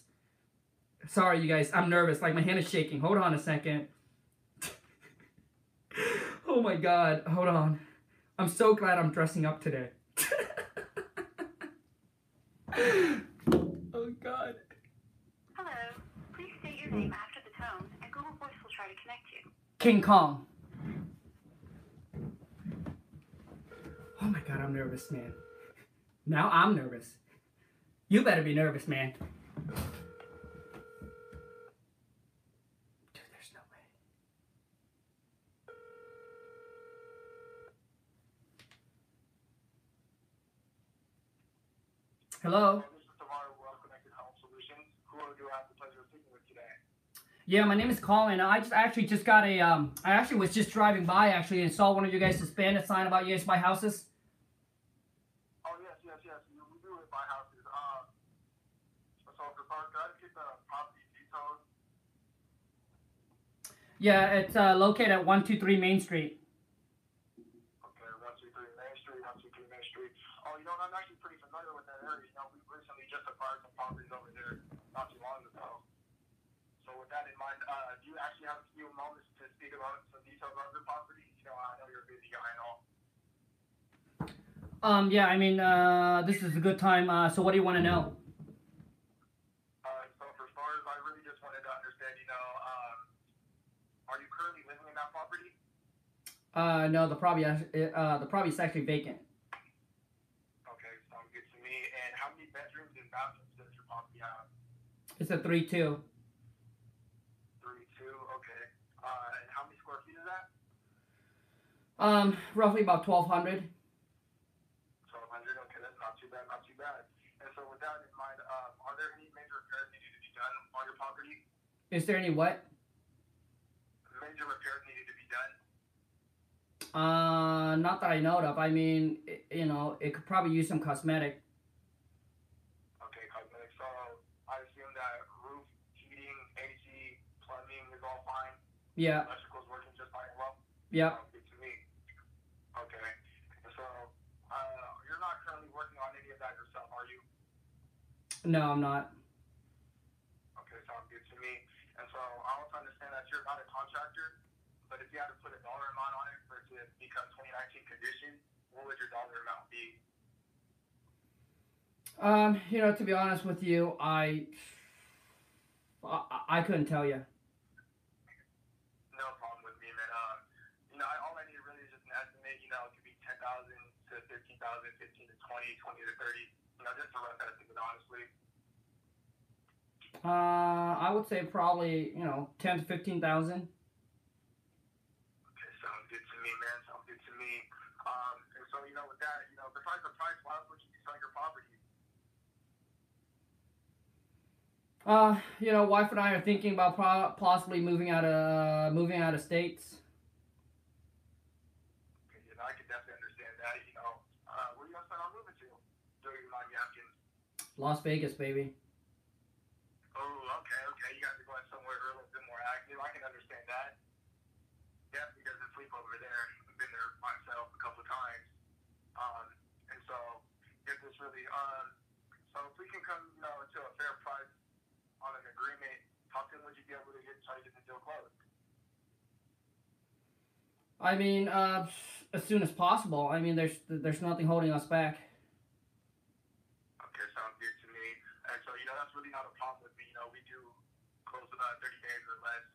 Sorry, you guys. I'm nervous. Like, my hand is shaking. Hold on a second. oh my god. Hold on. I'm so glad I'm dressing up today. oh god. Hello. Please state your name after the tone, and Google Voice will try to connect you. King Kong. Oh my god, I'm nervous, man. Now I'm nervous. You better be nervous, man. Dude, there's no way. Hello? This is Tamara Well Connected Home Solutions. Who do I have the pleasure of speaking with today? Yeah, my name is Colin. I just actually just got a um I actually was just driving by actually and saw one of you guys' banner sign about you guys buy houses. Oh, yes, yes, yes. You, we do it by houses. Uh, so, for start, get the property details? Yeah, it's uh, located at one two three Main Street. Okay, 123 Main Street, 123 Main Street. Oh, you know, I'm actually pretty familiar with that area. You know, we recently just acquired some properties over there not too long ago. So, with that in mind, uh, do you actually have a few moments to speak about some details on your property? You know, I know you're a busy guy and all. Um, yeah, I mean, uh, this is a good time. Uh, so what do you want to know? Uh, so for starters, I really just wanted to understand, you know, um, are you currently living in that property? Uh, no, the property, uh, the property is actually vacant. Okay, sounds good to me. And how many bedrooms and bathrooms does your property have? It's a three two. Three, two, okay. Uh, and how many square feet is that? Um, roughly about twelve hundred. Twelve hundred, okay, that's not too bad, not too bad. And so with that in mind, um, are there any major repairs needed to be done on your property? Is there any what? Major repairs needed to be done? Uh, not that I know of. I mean, i you know, it could probably use some cosmetic. Okay, cosmetic. So I assume that roof, heating, AC, plumbing is all fine? Yeah. Electrical's working just fine well? Sounds good to me. Okay. So, uh, you're not currently working on any of that yourself, are you? No, I'm not. Okay, sounds good to me. And so, I also understand that you're not a contractor, but if you had to put a dollar amount on it for it to become 2019 condition, what would your dollar amount be? Um, you know, to be honest with you, I, I, I couldn't tell you. No problem with me, man. Um, you know, I, all I need really is just an estimate. You know, it could be 10,000 to 15,000, 15 to 20, 20 to 30. You know, just a rough estimate, honestly. Uh, I would say probably you know ten to fifteen thousand. Okay, sounds good to me, man. Sounds good to me. Um, and so, you know, with that, you know, besides the price, why would you your property? Uh, you know, wife and I are thinking about pro- possibly moving out of moving out of states. Okay, you know, I can definitely understand that. You know, uh, where you guys plan on moving to? Do you mind me asking? Las Vegas, baby. Oh, okay, okay. You guys are going somewhere a little bit more active. I can understand that. Definitely doesn't sleep over there. I've been there myself a couple of times. Um, and so, get this really, um, so if we can come, you know, to a fair price on an agreement, how soon would you be able to get, try to get the deal closed? I mean, uh, as soon as possible. I mean, there's there's nothing holding us back. Okay, sounds good to me. And so, you know, that's really not a problem with me. You know, we do close about 30 days or less,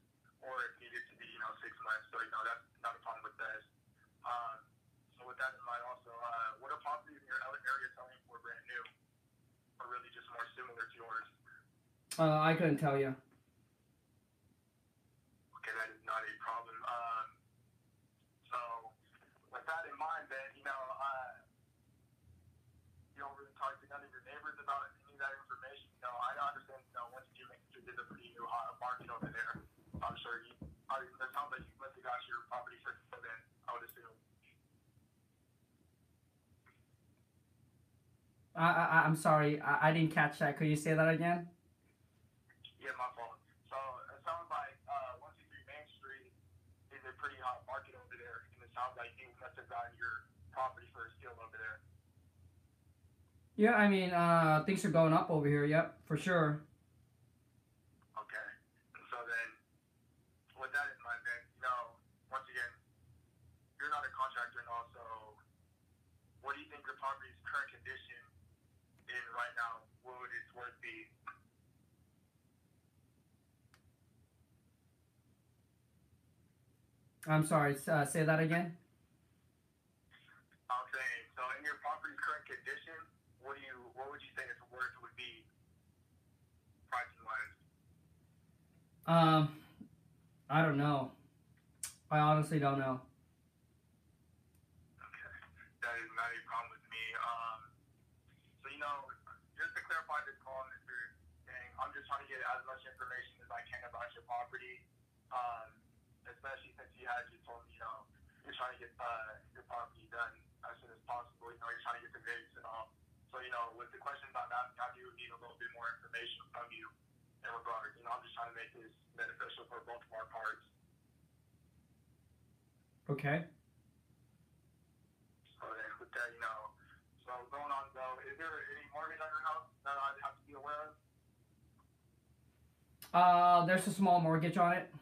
or if needed to be, you know, six months. So, you know, that's not a problem with us. Um, so, with that in mind, also, uh, what are properties in your area selling for brand new, or really just more similar to yours? Uh, I couldn't tell you. Okay, that is not a problem. Um, so, with that in mind, then, you know, uh, you don't really talk to none of your neighbors about any of that information. You know, I understand, you know, once you make it is a pretty new hot market over there. I'm sure you, I that sounds like you must have got your property for I, I I'm sorry, I, I didn't catch that. Could you say that again? Yeah, my fault. So it sounds like uh, 123 Main Street is a pretty hot market over there, and it sounds like you must have gotten your property for a steal over there. Yeah, I mean, uh, things are going up over here. Yep, for sure. Right now? What would its worth be? I'm sorry. Uh, say that again. I'm saying, so in your property's current condition, what do you, what would you say its worth would be, pricing wise? Um, I don't know. I honestly don't know. Okay. That is not a problem with me. Um, so, you know, just to clarify this call, Mr. Dang, I'm just trying to get as much information as I can about your property. Um, especially since you had just told me, you know, you're trying to get uh, your property done as soon as possible. You know, you're trying to get the bids and all. So, you know, with the questions I'm asking, I do need a little bit more information from you in regard. You know, I'm just trying to make this beneficial for both of our parts. Okay. So then with that, you know, so going on though, is there any mortgage on your house that I'd have to be aware of? Uh, there's a small mortgage on it.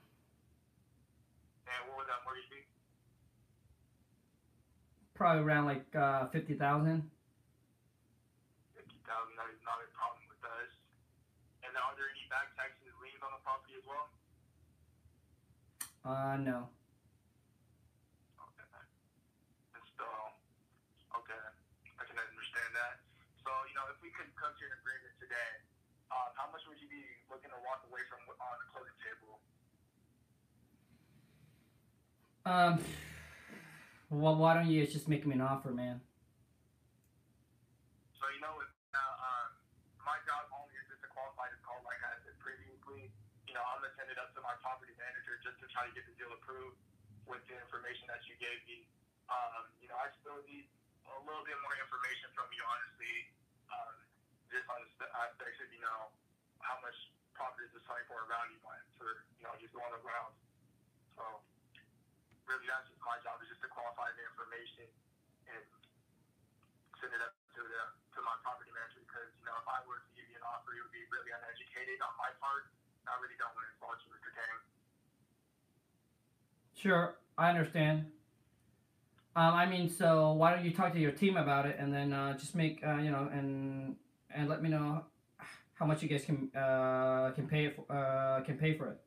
And what would that mortgage be? Probably around like uh, fifty thousand. Fifty thousand, that is not a problem with us. And are there any back taxes, liens on the property as well? Uh, no. Okay. And still, okay, I can understand that. So, you know, if we could come to an agreement today, um, how much would you be looking to walk away from on the closing table? Um, well, why don't you just make me an offer, man? So you know, uh, um, my job only is just to qualify this call, like I said previously. You know, I'm gonna send it up to my property manager just to try to get the deal approved with the information that you gave me. Um, you know, I still need a little bit more information from you, honestly. Um, just on the aspects of you know how much property is selling for around you, but for you know just going around. So really, that's just my job is just to qualify the information and send it up to the to my property manager because you know if I were to give you an offer, it would be really uneducated on my part. I really don't want to insult you, Mr. Tang. Sure, I understand. Um, I mean, so why don't you talk to your team about it and then uh, just make uh, you know and and let me know how much you guys can uh, can pay for, uh, can pay for it.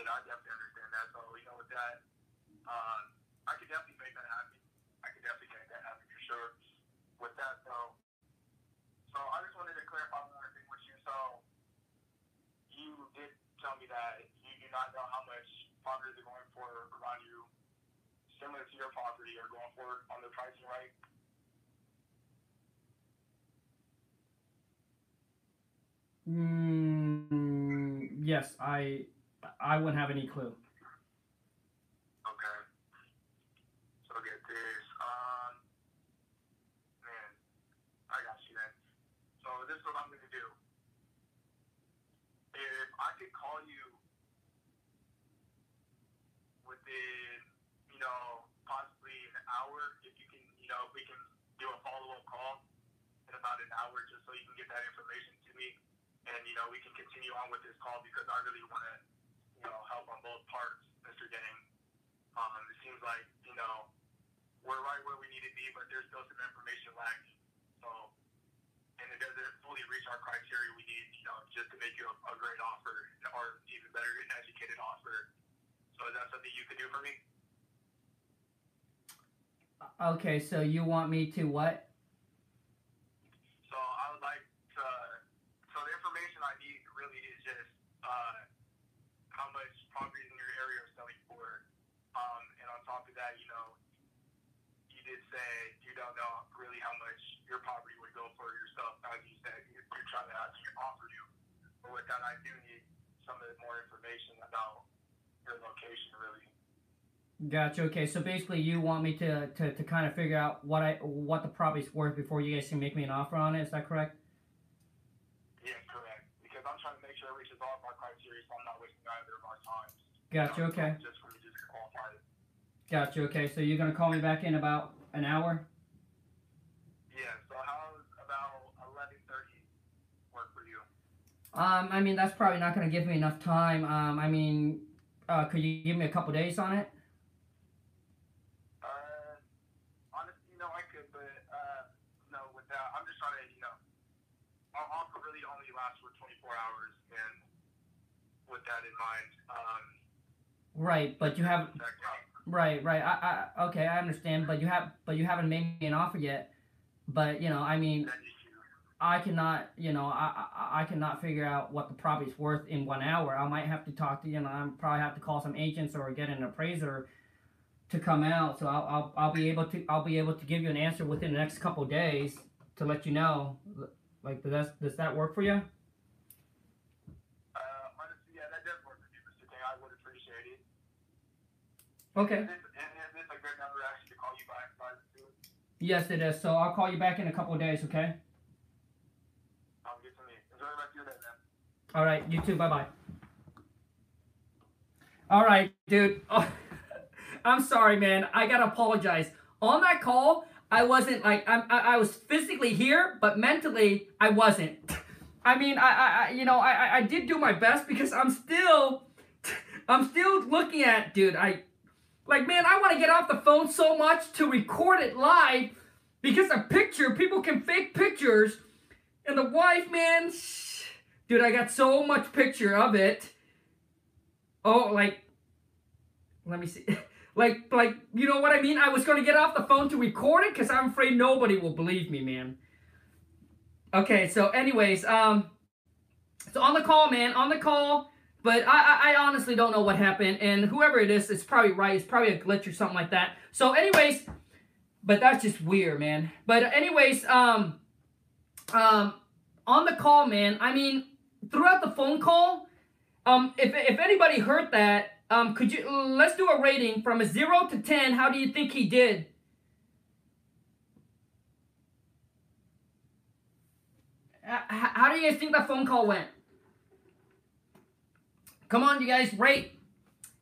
And I definitely understand that. So you know with that, um, I could definitely make that happen. I could definitely make that happen for sure. With that though, so I just wanted to clarify one thing with you. So you did tell me that you do not know how much properties are going for around you, similar to your property, are going for on the pricing, right? Mm, yes, I I wouldn't have any clue. Okay. So get this. Um, man, I got you. So this is what I'm gonna do. If I could call you within, you know, possibly an hour, if you can, you know, we can do a follow-up call in about an hour, just so you can get that information to me, and you know, we can continue on with this call because I really want to, you know, help on both parts, Mr. Gang. Um, it seems like, you know, we're right where we need to be, but there's still some information lacking. So, and it doesn't fully reach our criteria we need, you know, just to make you a, a great offer or even better, an educated offer. So is that something you could do for me? Okay, so you want me to what? So I would like to, so the information I need really is just, uh, how much properties in your area are selling for. Um, and on top of that, you know, you did say you don't know really how much your property would go for yourself. As you said, you're, you're trying to actually offer you. But with that, I do need some of the more information about your location, really. Gotcha. Okay, so basically, you want me to, to, to kind of figure out what I what the property's worth before you guys can make me an offer on it. Is that correct? Yeah, correct. Because I'm trying to make sure it reaches all of our criteria, so I'm not wasting either of our time. Gotcha. You know, Okay. Just for me just qualify it. Gotcha. Okay, so you're gonna call me back in about an hour. Yeah. So how's about eleven thirty work for you? Um, I mean that's probably not gonna give me enough time. Um, I mean, uh, could you give me a couple days on it? Uh, honestly, no, I could, but uh, no, with that, I'm just trying to, you know, our offer really only lasts for 24 hours, and with that in mind, um, Right, but you haven't. that, Right, right. I, I, okay, I understand, but you have, but you haven't made me an offer yet. But you know, I mean. I cannot, you know, I, I, I cannot figure out what the property's worth in one hour. I might have to talk to, you know, I probably have to call some agents or get an appraiser to come out. So I'll, I'll, I'll be able to, I'll be able to give you an answer within the next couple days to let you know. Like, does that, does that work for you? Uh, honestly, yeah, that does work for you, Mr. King. I would appreciate it. Okay. Is this, is this a good number actually to call you back by the two? Yes, it is. So I'll call you back in a couple days. Okay. Sounds good to me. Enjoy the rest of your day, man. All right, you too. Bye bye. All right, dude. Oh, I'm sorry, man. I gotta apologize. On that call, I wasn't like I'm, I, I was physically here, but mentally I wasn't. I mean, I, I, I you know, I, I- I did do my best because I'm still, I'm still looking at, dude. I, like, man, I want to get off the phone so much to record it live because a picture, people can fake pictures, and the wife, man. sh- Dude, I got so much picture of it. Oh, like, let me see. Like, like, you know what I mean? I was gonna get off the phone to record it because I'm afraid nobody will believe me, man. Okay, so anyways, um, so on the call, man, on the call. But I, I, honestly don't know what happened, and whoever it is, it's probably right. It's probably a glitch or something like that. So, anyways, but that's just weird, man. But anyways, um, um, on the call, man. I mean, throughout the phone call, um, if if anybody heard that, um, could you let's do a rating from a zero to ten? How do you think he did? How do you guys think that phone call went? Come on, you guys, rate.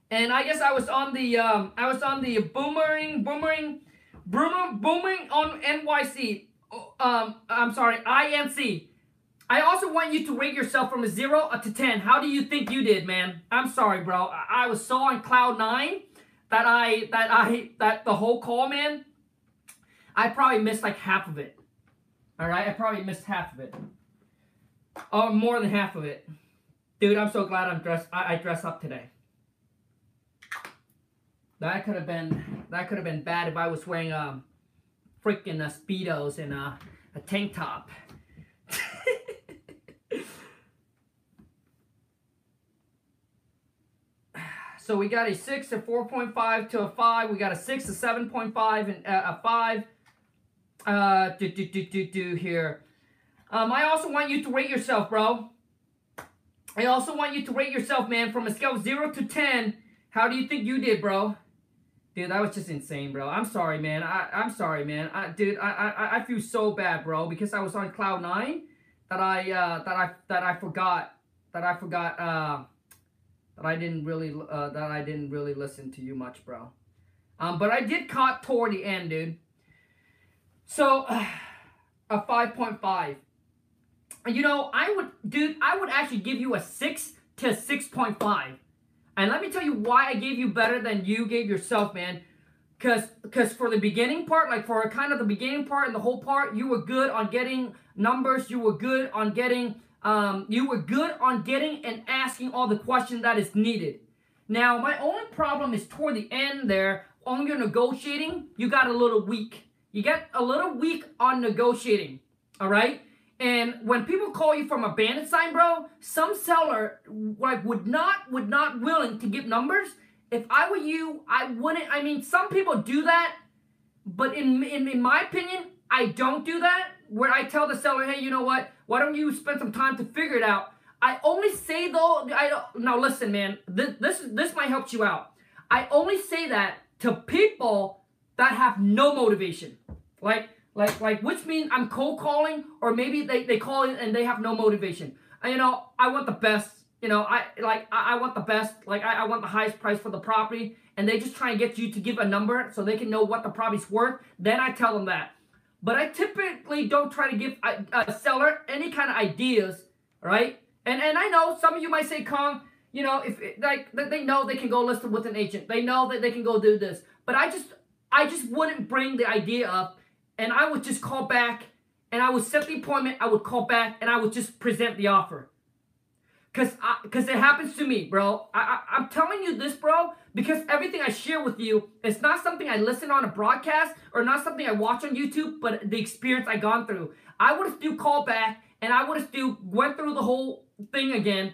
And I guess I was on the um, I was on the boomerang, boomerang, boomer, booming on NYC. Oh, Um, I'm sorry, INC. I also want you to rate yourself from a zero up to ten. How do you think you did, man? I'm sorry, bro. I, I was so on cloud nine that I that I that the whole call, man. I probably missed like half of it. All right, I probably missed half of it. Oh, more than half of it, dude. I'm so glad I'm dressed. I, I dress up today. That could have been that could have been bad if I was wearing um freaking uh, speedos and uh, a tank top. so we got a six, to four point five to a five. We got a six, to seven point five, and uh, a five. Uh, do do do do do here. Um, I also want you to rate yourself, bro. I also want you to rate yourself, man, from a scale of zero to ten. How do you think you did, bro? Dude, that was just insane, bro. I'm sorry, man. I, I'm sorry, man. I, dude, I, I, I feel so bad, bro, because I was on cloud nine that I, uh, that I, that I forgot, that I forgot, uh, that I didn't really, uh, that I didn't really listen to you much, bro. Um, but I did caught toward the end, dude. So, a five point five. You know, I would, dude, I would actually give you a six to six point five. And let me tell you why I gave you better than you gave yourself, man. Cause, cause for the beginning part, like for kind of the beginning part and the whole part, you were good on getting numbers. You were good on getting, um, you were good on getting and asking all the questions that is needed. Now, my only problem is toward the end there, on your negotiating, you got a little weak. You get a little weak on negotiating. All right. And when people call you from a bandit sign, bro, some seller like would not would not willing to give numbers. If I were you, I wouldn't. I mean, some people do that, but in in, in my opinion, I don't do that. Where I tell the seller, hey, you know what? Why don't you spend some time to figure it out? I only say though. I don't. Now listen, man. This this this might help you out. I only say that to people that have no motivation. Like like like which means I'm cold calling or maybe they, they call in and they have no motivation. You know, I want the best you know, I like I, I want the best, like I, I want the highest price for the property, and they just try and get you to give a number so they can know what the property's worth. Then I tell them that. But I typically don't try to give a, a seller any kind of ideas, right? And and I know some of you might say, Kong, you know, if like they know they can go list it with an agent, they know that they can go do this. But I just I just wouldn't bring the idea up, and I would just call back, and I would set the appointment. I would call back, and I would just present the offer. Cause, I, cause it happens to me, bro. I, I, I'm telling you this, bro, because everything I share with you is not something I listen on a broadcast or not something I watch on YouTube, but the experience I gone through. I would have still called back and I would have still went through the whole thing again,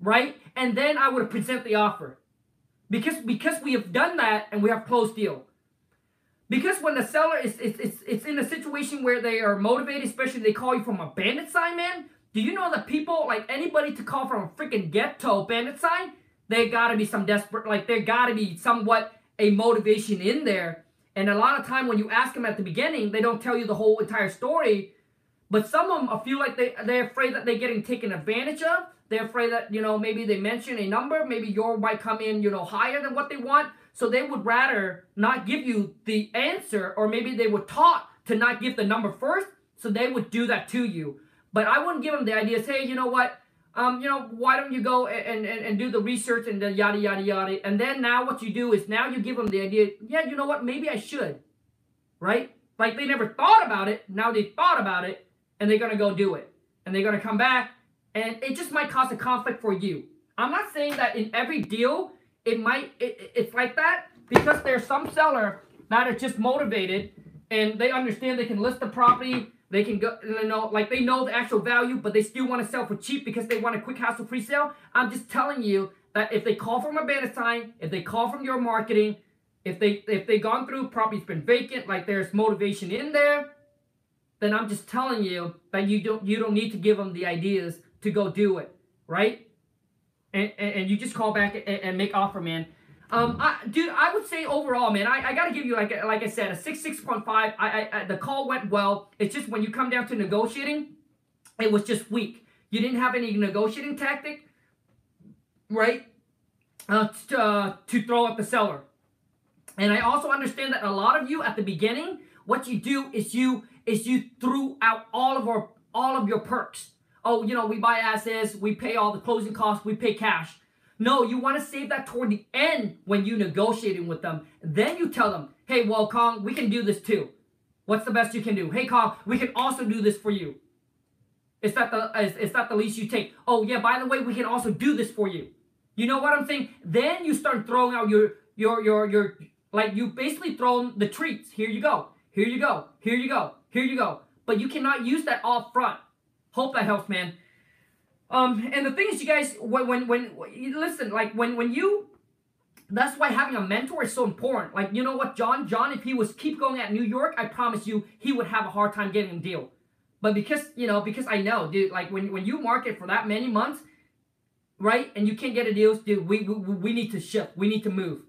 right? And then I would present the offer. Because because we have done that and we have closed deal. Because when the seller is it's, it's, it's in a situation where they are motivated, especially they call you from a bandit sign, man. Do you know that people, like anybody to call from a freaking ghetto bandit sign, they gotta be some desperate, like there gotta be somewhat a motivation in there. And a lot of time when you ask them at the beginning, they don't tell you the whole entire story. But some of them feel like they, they're afraid that they're getting taken advantage of. They're afraid that, you know, maybe they mention a number, maybe your might come in, you know, higher than what they want. So they would rather not give you the answer, or maybe they were taught to not give the number first, so they would do that to you. But I wouldn't give them the idea, say, hey, you know what, um, you know, why don't you go and, and, and do the research and the yada, yada, yada. And then now what you do is now you give them the idea, yeah, you know what, maybe I should, right? Like they never thought about it, now they thought about it, and they're going to go do it. And they're going to come back, and it just might cause a conflict for you. I'm not saying that in every deal it might it, it's like that because there's some seller that are just motivated and they understand they can list the property they can go you know like they know the actual value but they still want to sell for cheap because they want a quick hassle free sale. I'm just telling you that if they call from a banner sign if they call from your marketing if they if they gone through property's been vacant like there's motivation in there then i'm just telling you that you don't you don't need to give them the ideas to go do it right and, and, you just call back and, and make offer, man. Um, I, dude, I would say overall, man, I, I gotta give you like like I said, a six six point five. I, I the call went well. It's just when you come down to negotiating, it was just weak. You didn't have any negotiating tactic, right? Uh, to, uh, to throw at the seller. And I also understand that a lot of you at the beginning, what you do is you is you threw out all of our all of your perks oh, you know, we buy assets, we pay all the closing costs, we pay cash. No, you want to save that toward the end when you negotiating with them. Then you tell them, hey, well, Kong, we can do this too. What's the best you can do? Hey, Kong, we can also do this for you. Is that the is, is that the least you take? Oh yeah, by the way, we can also do this for you. You know what I'm saying? Then you start throwing out your your your your like you basically throw the treats. Here you go. Here you go. Here you go. Here you go. But you cannot use that all front. Hope that helps, man. Um, and the thing is, you guys, when when when listen, like when when you, that's why having a mentor is so important. Like you know what, John, John, if he was keep going at New York, I promise you, he would have a hard time getting a deal. But because you know, because I know, dude, like when when you market for that many months, right, and you can't get a deal, dude, we we, we need to shift, we need to move.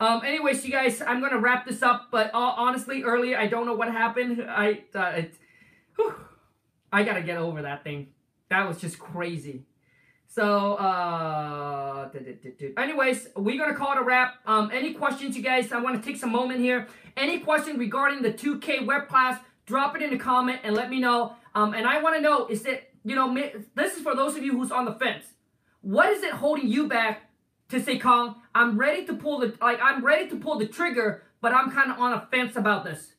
Um, anyways, you guys, I'm gonna wrap this up. But uh, honestly, earlier I don't know what happened. I uh, it, whew, I gotta get over that thing. That was just crazy. So, uh, anyways, we're gonna call it a wrap. Um, any questions, you guys? I want to take some moment here. Any question regarding the 2K web class? Drop it in the comment and let me know. Um, and I want to know is it you know this is for those of you who's on the fence. What is it holding you back to say, Khang? I'm ready to pull the like I'm ready to pull the trigger, but I'm kind of on a fence about this.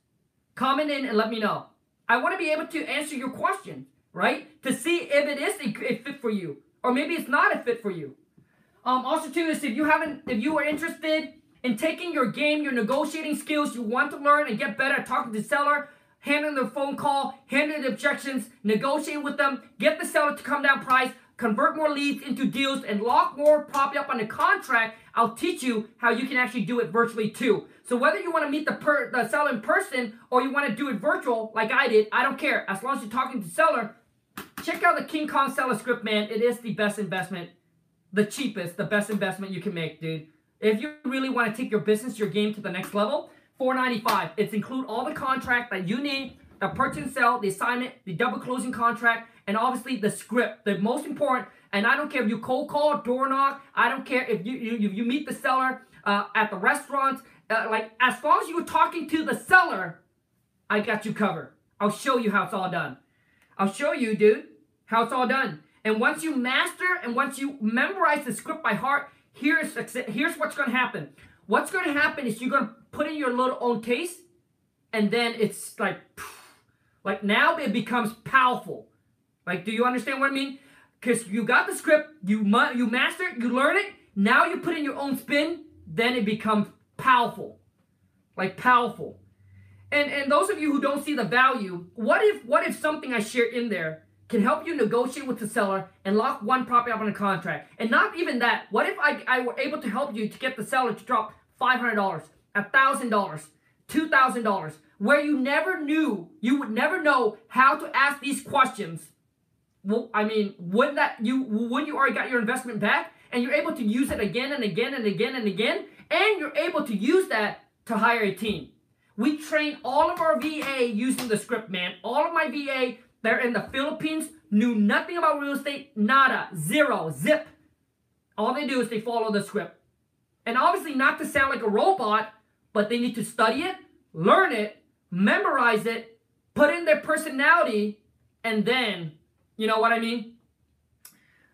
Comment in and let me know. I want to be able to answer your question, right? To see if it is a, a fit for you, or maybe it's not a fit for you. Um, also, too, is if you haven't, if you are interested in taking your game, your negotiating skills, you want to learn and get better at talking to the seller, handling the phone call, handling the objections, negotiate with them, get the seller to come down price, convert more leads into deals, and lock more property up on the contract, I'll teach you how you can actually do it virtually too. So whether you want to meet the, per, the seller in person or you want to do it virtual like I did, I don't care. As long as you're talking to seller, check out the King Kong seller script, man. It is the best investment, the cheapest, the best investment you can make, dude. If you really want to take your business, your game to the next level, 495. It's include all the contract that you need, the purchase and sell, the assignment, the double closing contract, and obviously the script. The most important, And I don't care if you cold call, door knock. I don't care if you you, you meet the seller uh, at the restaurant. Uh, like as long as you're talking to the seller, I got you covered. I'll show you how it's all done. I'll show you, dude, how it's all done. And once you master and once you memorize the script by heart, here's here's what's going to happen. What's going to happen is you're going to put in your little own taste, and then it's like, like now it becomes powerful. Like, do you understand what I mean? Because you got the script, you you master it, you learn it. Now you put in your own spin, then it becomes powerful, like powerful. And and those of you who don't see the value, what if what if something I share in there can help you negotiate with the seller and lock one property up on a contract? And not even that. What if I, I were able to help you to get the seller to drop $500, a $1,000, $2,000, where you never knew, you would never know how to ask these questions. Well, I mean, wouldn't that you wouldn't you already got your investment back and you're able to use it again and again and again and again and you're able to use that to hire a team. We train all of our VA using the script, man. All of my VA, they're in the Philippines, knew nothing about real estate, nada, zero, zip. All they do is they follow the script. And obviously, not to sound like a robot, but they need to study it, learn it, memorize it, put in their personality, and then, you know what I mean?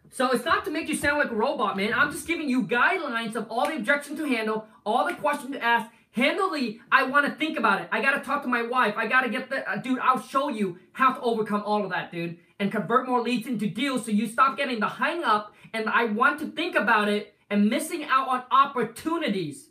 So it's not to make you sound like a robot, man. I'm just giving you guidelines of all the objections to handle, all the questions to ask, Handily, I want to think about it. I got to talk to my wife. I got to get the, uh, dude, I'll show you how to overcome all of that, dude, and convert more leads into deals so you stop getting the hang up and I want to think about it and missing out on opportunities.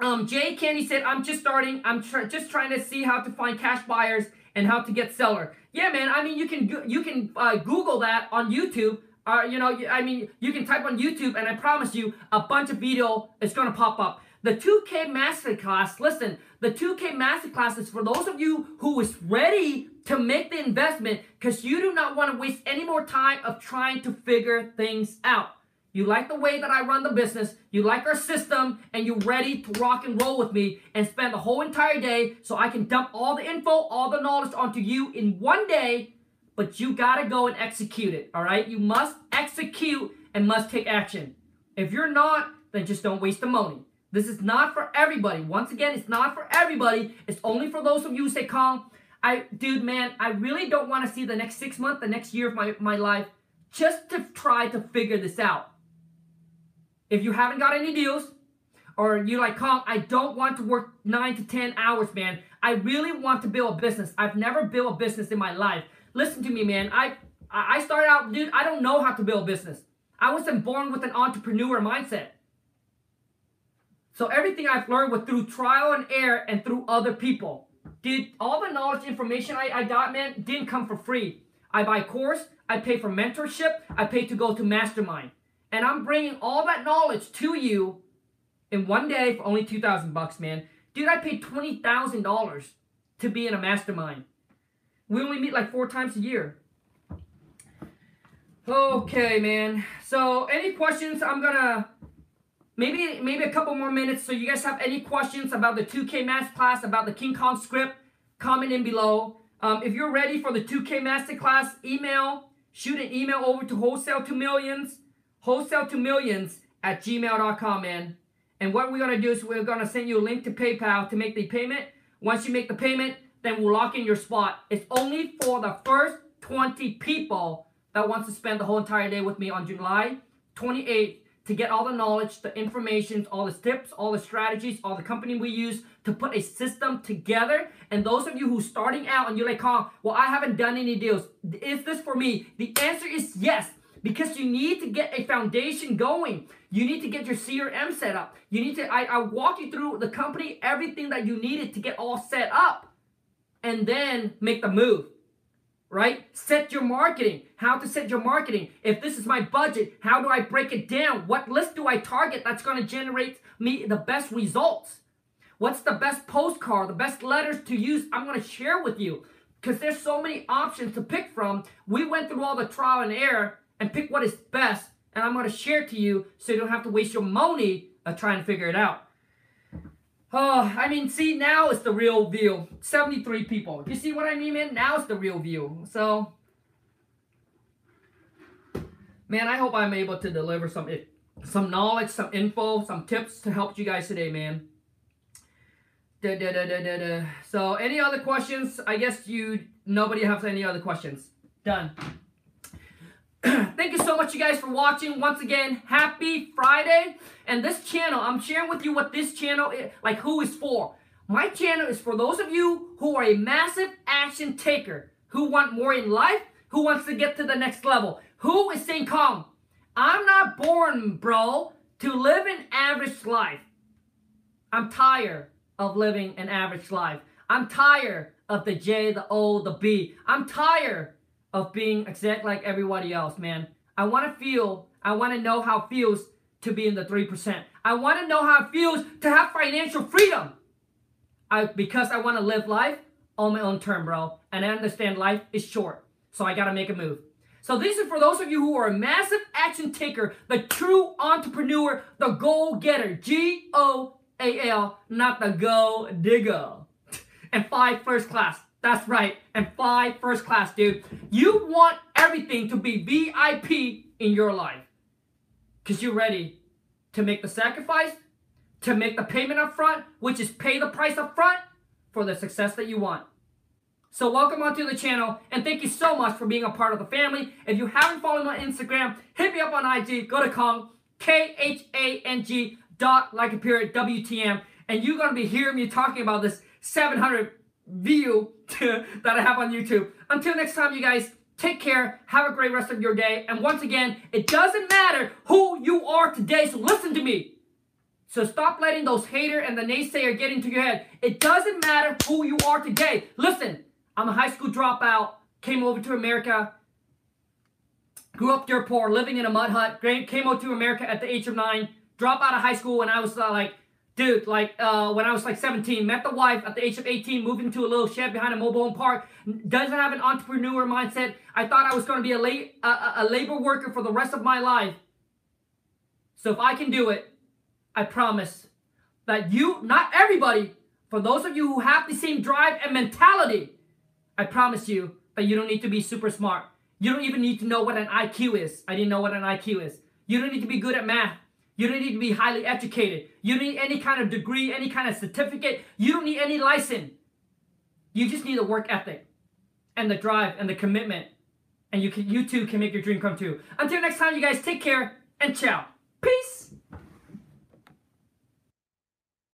Um, Jay Candy said, I'm just starting. I'm tr- just trying to see how to find cash buyers and how to get seller. Yeah, man. I mean, you can you can uh, Google that on YouTube. Uh, you know, I mean, you can type on YouTube, and I promise you, a bunch of video is gonna pop up. The 2K Masterclass. Listen, the 2K Masterclass is for those of you who is ready to make the investment because you do not want to waste any more time of trying to figure things out. You like the way that I run the business, you like our system, and you're ready to rock and roll with me and spend the whole entire day so I can dump all the info, all the knowledge onto you in one day, but you gotta go and execute it, all right? You must execute and must take action. If you're not, then just don't waste the money. This is not for everybody. Once again, it's not for everybody. It's only for those of you who say, Khang, I, dude, man, I really don't want to see the next six months, the next year of my, my life just to try to figure this out. If you haven't got any deals, or you're like, Khang, I don't want to work nine to 10 hours, man. I really want to build a business. I've never built a business in my life. Listen to me, man. I, I started out, dude, I don't know how to build a business. I wasn't born with an entrepreneur mindset. So everything I've learned was through trial and error and through other people. Dude, all the knowledge, information I, I got, man, didn't come for free. I buy course, I pay for mentorship, I pay to go to mastermind. And I'm bringing all that knowledge to you in one day for only 2000 bucks, man. Dude, I paid $20,000 to be in a mastermind. We only meet like four times a year. Okay, man. So, any questions? I'm gonna maybe maybe a couple more minutes. So, you guys have any questions about the 2K Master Class, about the King Kong script? Comment in below. Um, if you're ready for the 2K Master Class, email, shoot an email over to wholesale to millions wholesale to millions at gmail.com, man. And what we're to do is we're to send you a link to PayPal to make the payment. Once you make the payment, then we'll lock in your spot. It's only for the first 20 people that wants to spend the whole entire day with me on July 28th to get all the knowledge, the information, all the tips, all the strategies, all the company we use to put a system together. And those of you who starting out and you're like, well, I haven't done any deals. Is this for me? The answer is yes because you need to get a foundation going. You need to get your CRM set up. You need to, I, I walk you through the company, everything that you needed to get all set up, and then make the move. Right? Set your marketing. How to set your marketing. If this is my budget, how do I break it down? What list do I target that's to generate me the best results? What's the best postcard, the best letters to use? I'm to share with you because there's so many options to pick from. We went through all the trial and error and pick what is best, and I'm going to share to you so you don't have to waste your money of trying to figure it out. Oh, I mean, see, now it's the real view. 73 people. You see what I mean, man? Now it's the real view. So, man, I hope I'm able to deliver some eh, some knowledge, some info, some tips to help you guys today, man. Da, da, da, da, da, da. So, any other questions? I guess you nobody has any other questions. Done. Thank you so much, you guys, for watching. Once again, happy Friday. And this channel, I'm sharing with you what this channel is, like who is for. My channel is for those of you who are a massive action taker, who want more in life, who wants to get to the next level, who is staying calm. I'm not born, bro, to live an average life. I'm tired of living an average life. I'm tired of the J, the O, the B. I'm tired of being exact like everybody else, man. I want to feel, I want to know how it feels to be in the 3%. I want to know how it feels to have financial freedom. I because I want to live life on my own term, bro. And I understand life is short. So I got to make a move. So this is for those of you who are a massive action taker, the true entrepreneur, the goal getter. G O A L, not the go digger. And five first class. That's right. And five first class, dude. You want everything to be VIP in your life. Because you're ready to make the sacrifice, to make the payment up front, which is pay the price up front for the success that you want. So welcome onto the channel and thank you so much for being a part of the family. If you haven't followed me on Instagram, hit me up on IG, go to Khang, K-H-A-N-G dot like a period WTM and you're to be hearing me talking about this 700 view that I have on YouTube. Until next time, you guys, take care. Have a great rest of your day. And once again, it doesn't matter who you are today, so listen to me. So stop letting those hater and the naysayer get into your head. It doesn't matter who you are today. Listen, I'm a high school dropout, came over to America, grew up dirt poor, living in a mud hut, came over to America at the age of nine, dropped out of high school when I was uh, like Dude, like uh, when I was like 17, met the wife at the age of 18, moved into a little shed behind a mobile home park. Doesn't have an entrepreneur mindset. I thought I was going to be a, la- a, a labor worker for the rest of my life. So if I can do it, I promise that you, not everybody, for those of you who have the same drive and mentality, I promise you that you don't need to be super smart. You don't even need to know what an IQ is. I didn't know what an IQ is. You don't need to be good at math. You don't need to be highly educated. You don't need any kind of degree, any kind of certificate. You don't need any license. You just need a work ethic and the drive and the commitment. And you can you too can make your dream come true. Until next time, you guys take care and ciao.